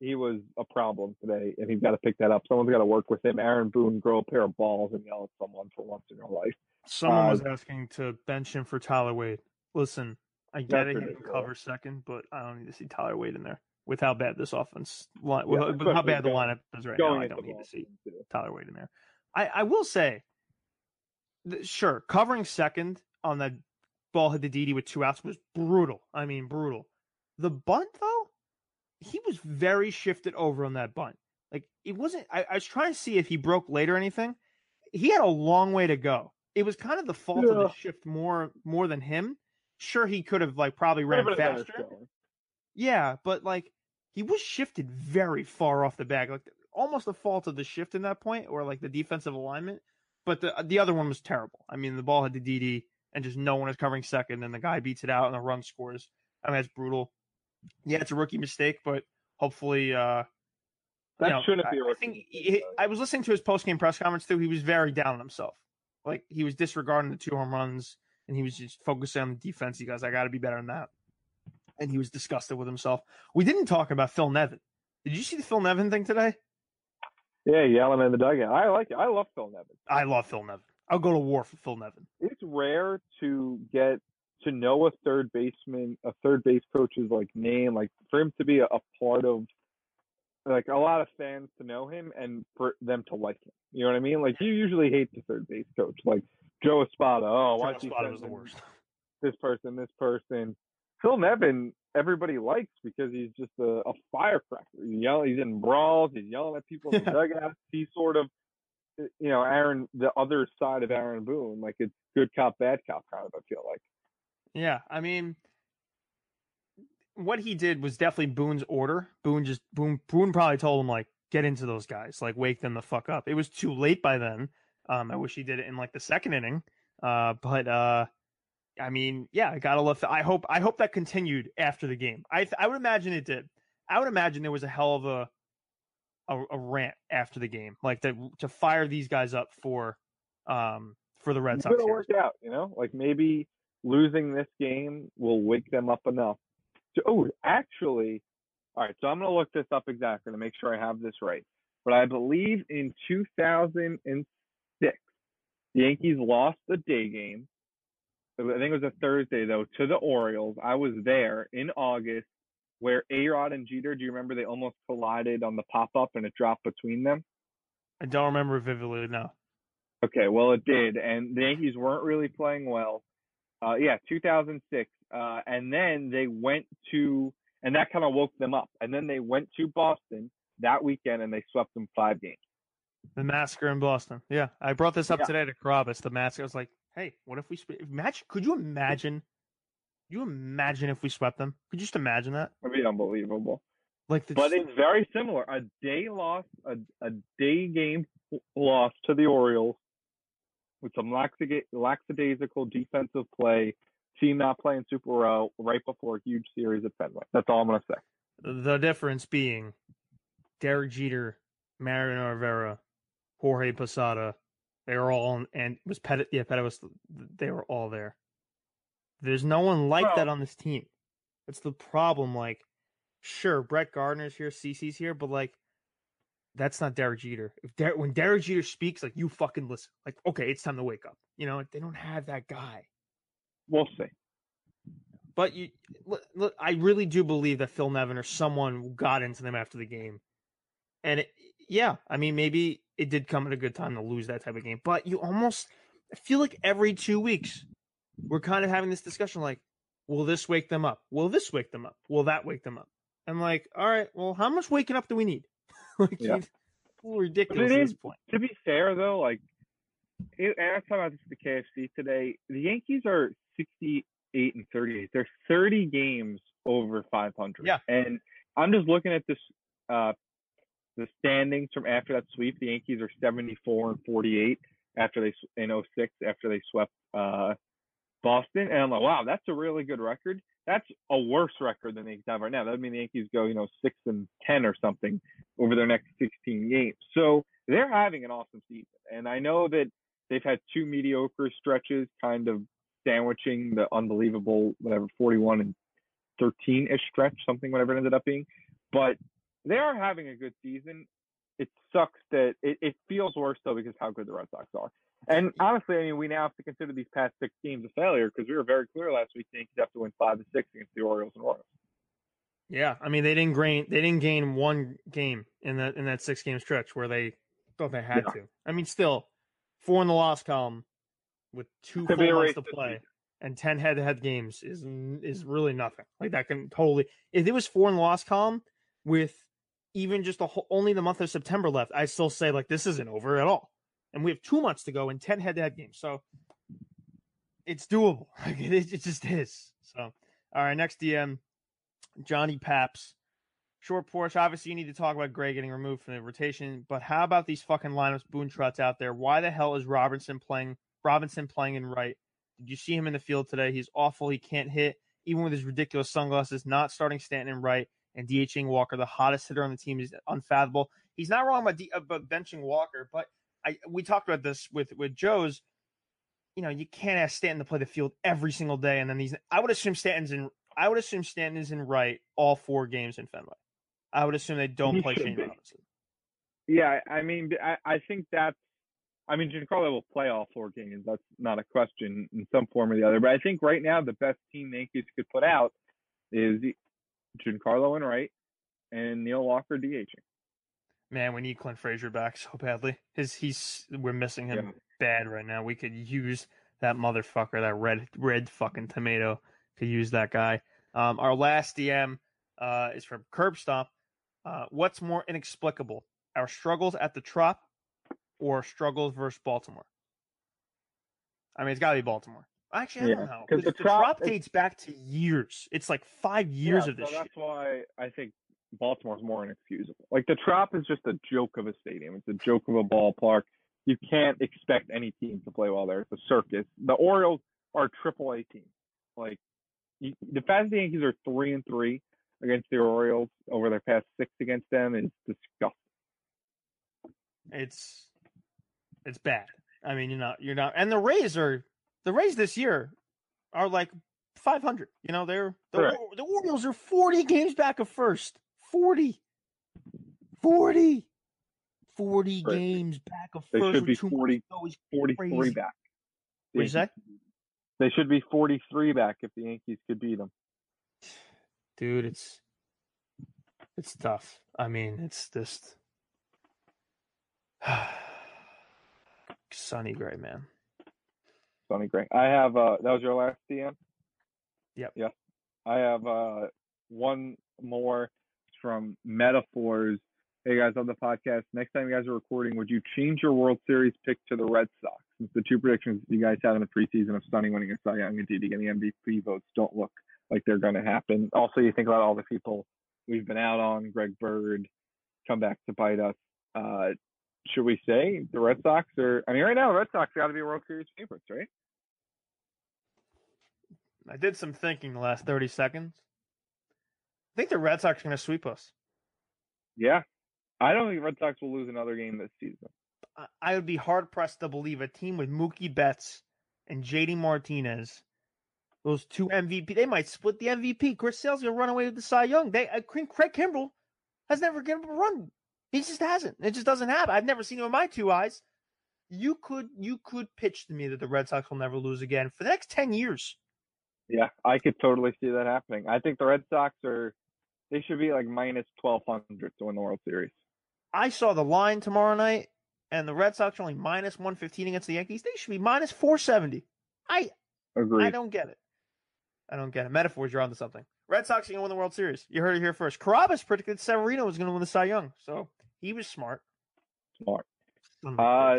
he was a problem today, and he's got to pick that up. Someone's got to work with him. Aaron Boone, grow a pair of balls and yell at someone for once in your life. Someone Uh, was asking to bench him for Tyler Wade. Listen, I get it. He can cover second, but I don't need to see Tyler Wade in there with how bad this offense line, Yeah, with how bad the lineup is right now. I don't need to see too. Tyler Wade in there. I, I will say, sure, covering second on that ball hit the Didi with two outs was brutal. I mean, brutal. The bunt though, he was very shifted over on that bunt. Like it wasn't. I, I was trying to see if he broke late or anything. He had a long way to go. It was kind of the fault of the shift more more than him. Sure, he could have like probably ran Would've been a better faster. Yeah, but like he was shifted very far off the bag, like almost the fault of the shift in that point, or like the defensive alignment. But the the other one was terrible. I mean, the ball had the Didi, and just no one is covering second, and the guy beats it out, and the run scores. I mean, that's brutal. Yeah, it's a rookie mistake, but hopefully, uh, That you know, shouldn't I, be a I rookie think he. I was listening to his post game press conference too. He was very down on himself. Like he was disregarding the two home runs, and he was just focusing on the defense. He goes, "I got to be better than that." And he was disgusted with himself. We didn't talk about Phil Nevin. Did you see the Phil Nevin thing today? Yeah, yelling in the dugout. I like it. I love Phil Nevin. I love Phil Nevin. I'll go to war for Phil Nevin. It's rare to get to know a third baseman, a third base coach's like name, like for him to be a, a part of like a lot of fans to know him and for them to like him. You know what I mean? Like you usually hate the third base coach, like Joe Espada. Oh, why Joe Espada was the worst. This person, this person. Phil Nevin, everybody likes because he's just a, a firecracker. He's yelling, he's in brawls, he's yelling at people in the dugout. He's sort of, you know, Aaron, the other side of Aaron Boone. Like it's good cop, bad cop kind of. I feel like. Yeah, I mean, what he did was definitely Boone's order. Boone just Boone Boone probably told him like get into those guys, like wake them the fuck up. It was too late by then. Um, I wish he did it in like the second inning. Uh, but uh, I mean, yeah, I gotta love. I hope I hope that continued after the game. I th- I would imagine it did. I would imagine there was a hell of a a, a rant after the game, like to to fire these guys up for um for the Red Sox. series. work out, you know. Like maybe losing this game will wake them up enough. To, oh, actually, all right. So I'm gonna look this up exactly to make sure I have this right. But I believe in 2006, the Yankees lost the day game. I think it was a Thursday though to the Orioles. I was there in August where A Rod and Jeter. Do you remember they almost collided on the pop up and it dropped between them? I don't remember vividly. No, Okay, well it did, and the Yankees weren't really playing well. Uh, yeah, 2006, uh, and then they went to, and that kind of woke them up. And then they went to Boston that weekend, and they swept them five games. the massacre in Boston. Yeah, I brought this up Yeah. today to Carrabis. The massacre. I was like, hey, what if we sp- imagine? Could you imagine? You imagine if we swept them? Could you just imagine that? It'd be unbelievable. Like, the, But it's very similar. A day loss, a, a day game loss to the Orioles with some lackadaisical defensive play, team not playing super well right before a huge series at Fenway. That's all I'm going to say. The difference being Derek Jeter, Mariano Rivera, Jorge Posada, they were all on, and was Pettitte. Yeah, Pettitte was. They were all there. There's no one like Well- that on this team. That's the problem. Like, sure, Brett Gardner's here, CC's here, but like, that's not Derek Jeter. If Der- when Derek Jeter speaks, like, you fucking listen. Like, okay, it's time to wake up. You know, they don't have that guy. We'll see. But you, look, look, I really do believe that Phil Nevin or someone got into them after the game, and it, yeah, I mean maybe it did come at a good time to lose that type of game. But you almost I feel like every two weeks we're kind of having this discussion like, will this wake them up? Will this wake them up? Will that wake them up? I'm like, all right, well, how much waking up do we need? like, Yeah. it's a little ridiculous at is- this point. to be fair though, like and I was talking about this at the KFC today. The Yankees are sixty-eight and thirty-eight. They're thirty games over five hundred. Yeah. and I'm just looking at this, uh, the standings from after that sweep. The Yankees are seventy-four and forty-eight after they in 06 after they swept uh, Boston, and I'm like, wow, that's a really good record. That's a worse record than the Yankees have right now. That would mean the Yankees go, you know, six and ten or something over their next 16 games. So they're having an awesome season. And I know that they've had two mediocre stretches, kind of sandwiching the unbelievable, whatever, 41 and 13 ish stretch, something, whatever it ended up being. But they are having a good season. It sucks that it, it feels worse, though, because how good the Red Sox are. And honestly, I mean, we now have to consider these past six games a failure because we were very clear last week the Yankees have to win five to six against the Orioles and Royals. Yeah, I mean they didn't gain they didn't gain one game in that in that six game stretch where they thought they had Yeah. to. I mean, still four in the loss column with two full months to play and ten head to head games is is really nothing. Like that can totally if it was four and loss column with even just the whole, only the month of September left, I still say like this isn't over at all. And we have two months to go and ten head to head games, so it's doable. Like it, it just is. So all right, next DM. Johnny Paps. Short Porch. Obviously, you need to talk about Gray getting removed from the rotation, but how about these fucking lineups, Boone Trotz out there? Why the hell is Robinson playing? Robinson playing in right? Did you see him in the field today? He's awful. He can't hit, even with his ridiculous sunglasses. Not starting Stanton in right and DHing Walker, the hottest hitter on the team, is unfathomable. He's not wrong about, D, uh, about benching Walker, but I we talked about this with with Joez. You know, you can't ask Stanton to play the field every single day, and then these. I would assume Stanton's in. I would assume Stanton is in right all four games in Fenway. I would assume they don't He play Shane be. Robinson. Yeah, I mean, I, I think that's. I mean, Giancarlo will play all four games. That's not a question in some form or the other. But I think right now the best team the Yankees could put out is Giancarlo and Wright and Neil Walker DHing. Man, we need Clint Frazier back so badly. His he's we're missing him Yeah. bad right now. We could use that motherfucker, that red red fucking tomato. Could use that guy. Um, our last DM uh, is from Curb Stomp. Uh, what's more inexplicable, our struggles at the Trop or struggles versus Baltimore? I mean, it's got to be Baltimore. Actually, I Yeah, don't know 'cause the the is- dates back to years. It's like five years Yeah, of this so that's shit. why I think Baltimore's more inexcusable. Like the Trop is just a joke of a stadium. It's a joke of a ballpark. You can't expect any team to play well there. It's a circus. The Orioles are a triple A team. Like you, the fact that the Yankees are three and three, against the Orioles over their past six against them is disgusting. It's it's bad. I mean, you're not you're not, and the Rays are the Rays this year are like 500. You know, they're the, the Orioles are 40 games back of first. 40. 40. 40 Right. games back of They first. should with be 40 months. He's 43 Crazy. back. What'd you say? They should be 43 back if the Yankees could beat them. dude it's it's tough i mean it's just sunny gray man Sonny Gray. I have uh that was your last DM? Yep. Yes. I have uh one more from Metaphors. Hey guys on the podcast. Next time you guys are recording, would you change your World Series pick to the Red Sox? Since the two predictions you guys had in the preseason of Sonny winning a Cy Young and Didi getting the MVP votes don't look like they're gonna happen. Also you think about all the people we've been out on, Greg Bird, come back to bite us. Uh should we say the Red Sox are I mean right now the Red Sox gotta be World Series favorites, right? i did some thinking the last 30 seconds i think the red sox are going to sweep us Yeah. I don't think Red Sox will lose another game this season. I- would be hard pressed to believe a team with mookie betts and jd martinez those two mvp they might split the mvp chris sale's to run away with the cy young they uh, craig kimbrel has never given up a run he just hasn't it just doesn't happen i've never seen it with my two eyes you could you could pitch to me that the Red Sox will never lose again for the next ten years. Yeah, I could totally see that happening. I think the Red Sox are they should be like minus twelve hundred to win the World Series. I saw the line tomorrow night, and the Red Sox are only minus one fifteen against the Yankees. They should be minus four seventy. I agree. I don't get it. I don't get it. Metaphors, you're onto something. Red Sox are gonna win the World Series. You heard it here first. Carrabis predicted Severino was gonna win the Cy Young, so he was smart. Smart. A Uh,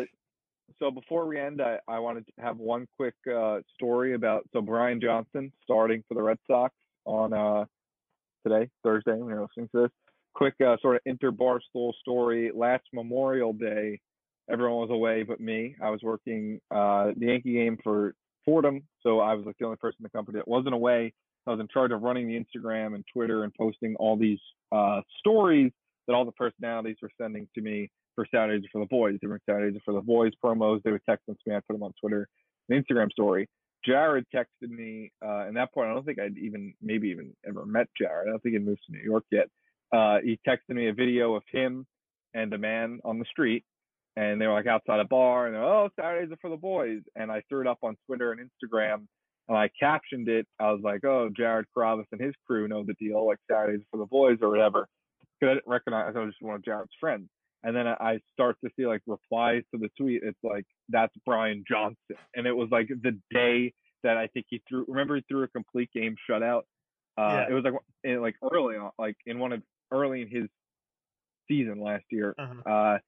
so before we end, I, I wanted to have one quick uh, story about so Brian Johnson starting for the Red Sox on uh, today, Thursday, when you're listening to this. Quick uh, sort of inter barstool story. Last Memorial Day, everyone was away but me. I was working uh, the Yankee game for Fordham, so I was like the only person in the company that wasn't away. I was in charge of running the Instagram and Twitter and posting all these uh, stories that all the personalities were sending to me for Saturdays for the boys. Different Saturdays for the boys promos. They would text them to me. I put them on Twitter, an Instagram story. Jared texted me, uh, and that point, I don't think I'd even, maybe even ever met Jared. I don't think he'd moved to New York yet. Uh, he texted me a video of him and a man on the street, and they were like outside a bar, and oh, Saturdays are for the boys. And I threw it up on Twitter and Instagram, and I captioned it. I was like, oh, Jared Carrabis and his crew know the deal, like Saturdays for the boys or whatever. Because I didn't recognize, I was just one of Jared's friends. And then I start to see like replies to the tweet. It's like, that's Brian Johnson. And it was like the day that I think he threw, remember he threw a complete game shutout? Uh, Yeah. It was like, in, like early on, like in one of, early in his season last year. Uh-huh. Uh,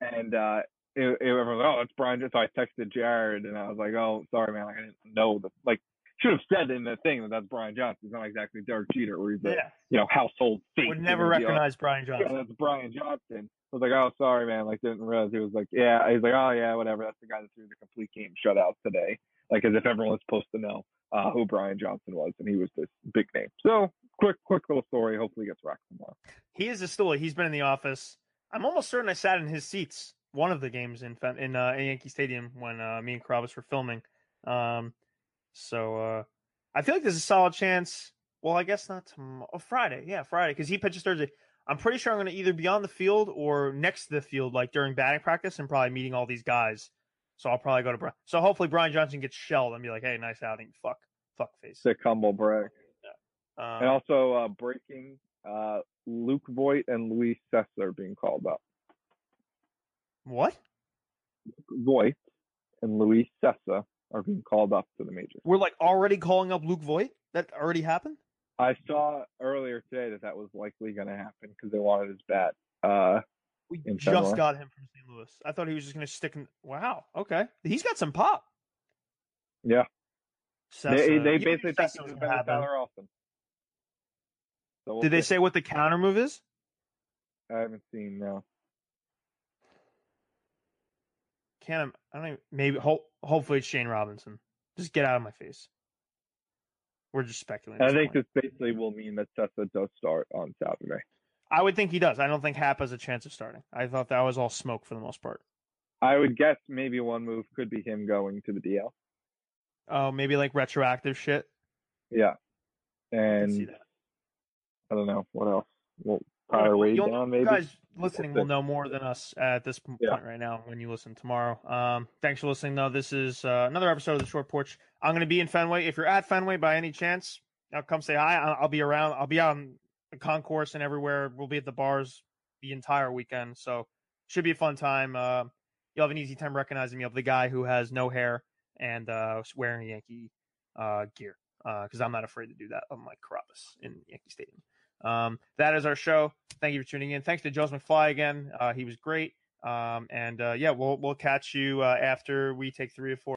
and uh, it, it, everyone was like, oh, it's Brian. So I texted Jared and I was like, oh, sorry, man. Like, I didn't know the, like, should have said in the thing that that's Brian Johnson. He's not exactly Derek Jeter, or he's a, yeah, you know, household face. would never recognize Brian Yeah, Johnson. that's Brian Johnson. I was like, oh, sorry, man. Like, didn't realize he was like, yeah. He's like, oh, yeah, whatever. That's the guy that threw the complete game shutout today. Like, as if everyone was supposed to know uh, who Brian Johnson was, and he was this big name. So, quick, quick little story. Hopefully, he gets rocked tomorrow. He is a stool. He's been in the office. I'm almost certain I sat in his seats one of the games in in, uh, in Yankee Stadium when uh, me and Carrabis were filming. Um, so uh, I feel like there's a solid chance. Well, I guess not tomorrow. Oh, Friday. Yeah, Friday because he pitches Thursday. I'm pretty sure I'm going to either be on the field or next to the field, like during batting practice, and probably meeting all these guys. So I'll probably go to Brian. So hopefully Brian Johnson gets shelled and be like, "Hey, nice outing, fuck, fuck face." Sick, humble brag. Um, And also, uh, breaking uh, Luke Voigt and Luis Cessa are being called up. what? Voigt and Luis Cessa are being called up to the majors. We're like already calling up Luke Voigt. That already happened. I saw earlier today that that was likely going to happen because they wanted his bat. Uh, We just got him from St. Louis. I thought he was just going to stick in. Wow. Okay. He's got some pop. yeah, Cessa. they, they basically think Cessa was he's gonna better happen. Tyler Austin. So we'll Did they say what the counter move is? I haven't seen no. Can't. I don't even. Maybe. Ho- hopefully it's Shane Robinson. Just get out of my face. We're just speculating. I think point. this basically will mean that Cessa does start on Saturday. I would think he does. I don't think Happ has a chance of starting. I thought that was all smoke for the most part. I would guess maybe one move could be him going to the DL. Oh, maybe like retroactive shit. Yeah, I see and that. I don't know what else. Well, Tyler you'll- down maybe. Guys listening will know more than us at this p- Yeah. point right now when you listen tomorrow. Um, thanks for listening, though. This is uh, another episode of the Short Porch. I'm going to be in Fenway. If you're at Fenway by any chance, now come say hi. I'll, I'll be around. I'll be on the concourse and everywhere. We'll be at the bars the entire weekend. So should be a fun time. Uh, you'll have an easy time recognizing me of the guy who has no hair and uh, wearing Yankee uh, gear because I'm not afraid to do that on Mike Carrabis in Yankee Stadium. Um, that is our show. Thank you for tuning in. Thanks to Joez McFly again. Uh, he was great. Um, and uh, yeah, we'll we'll catch you uh, after we take three or four.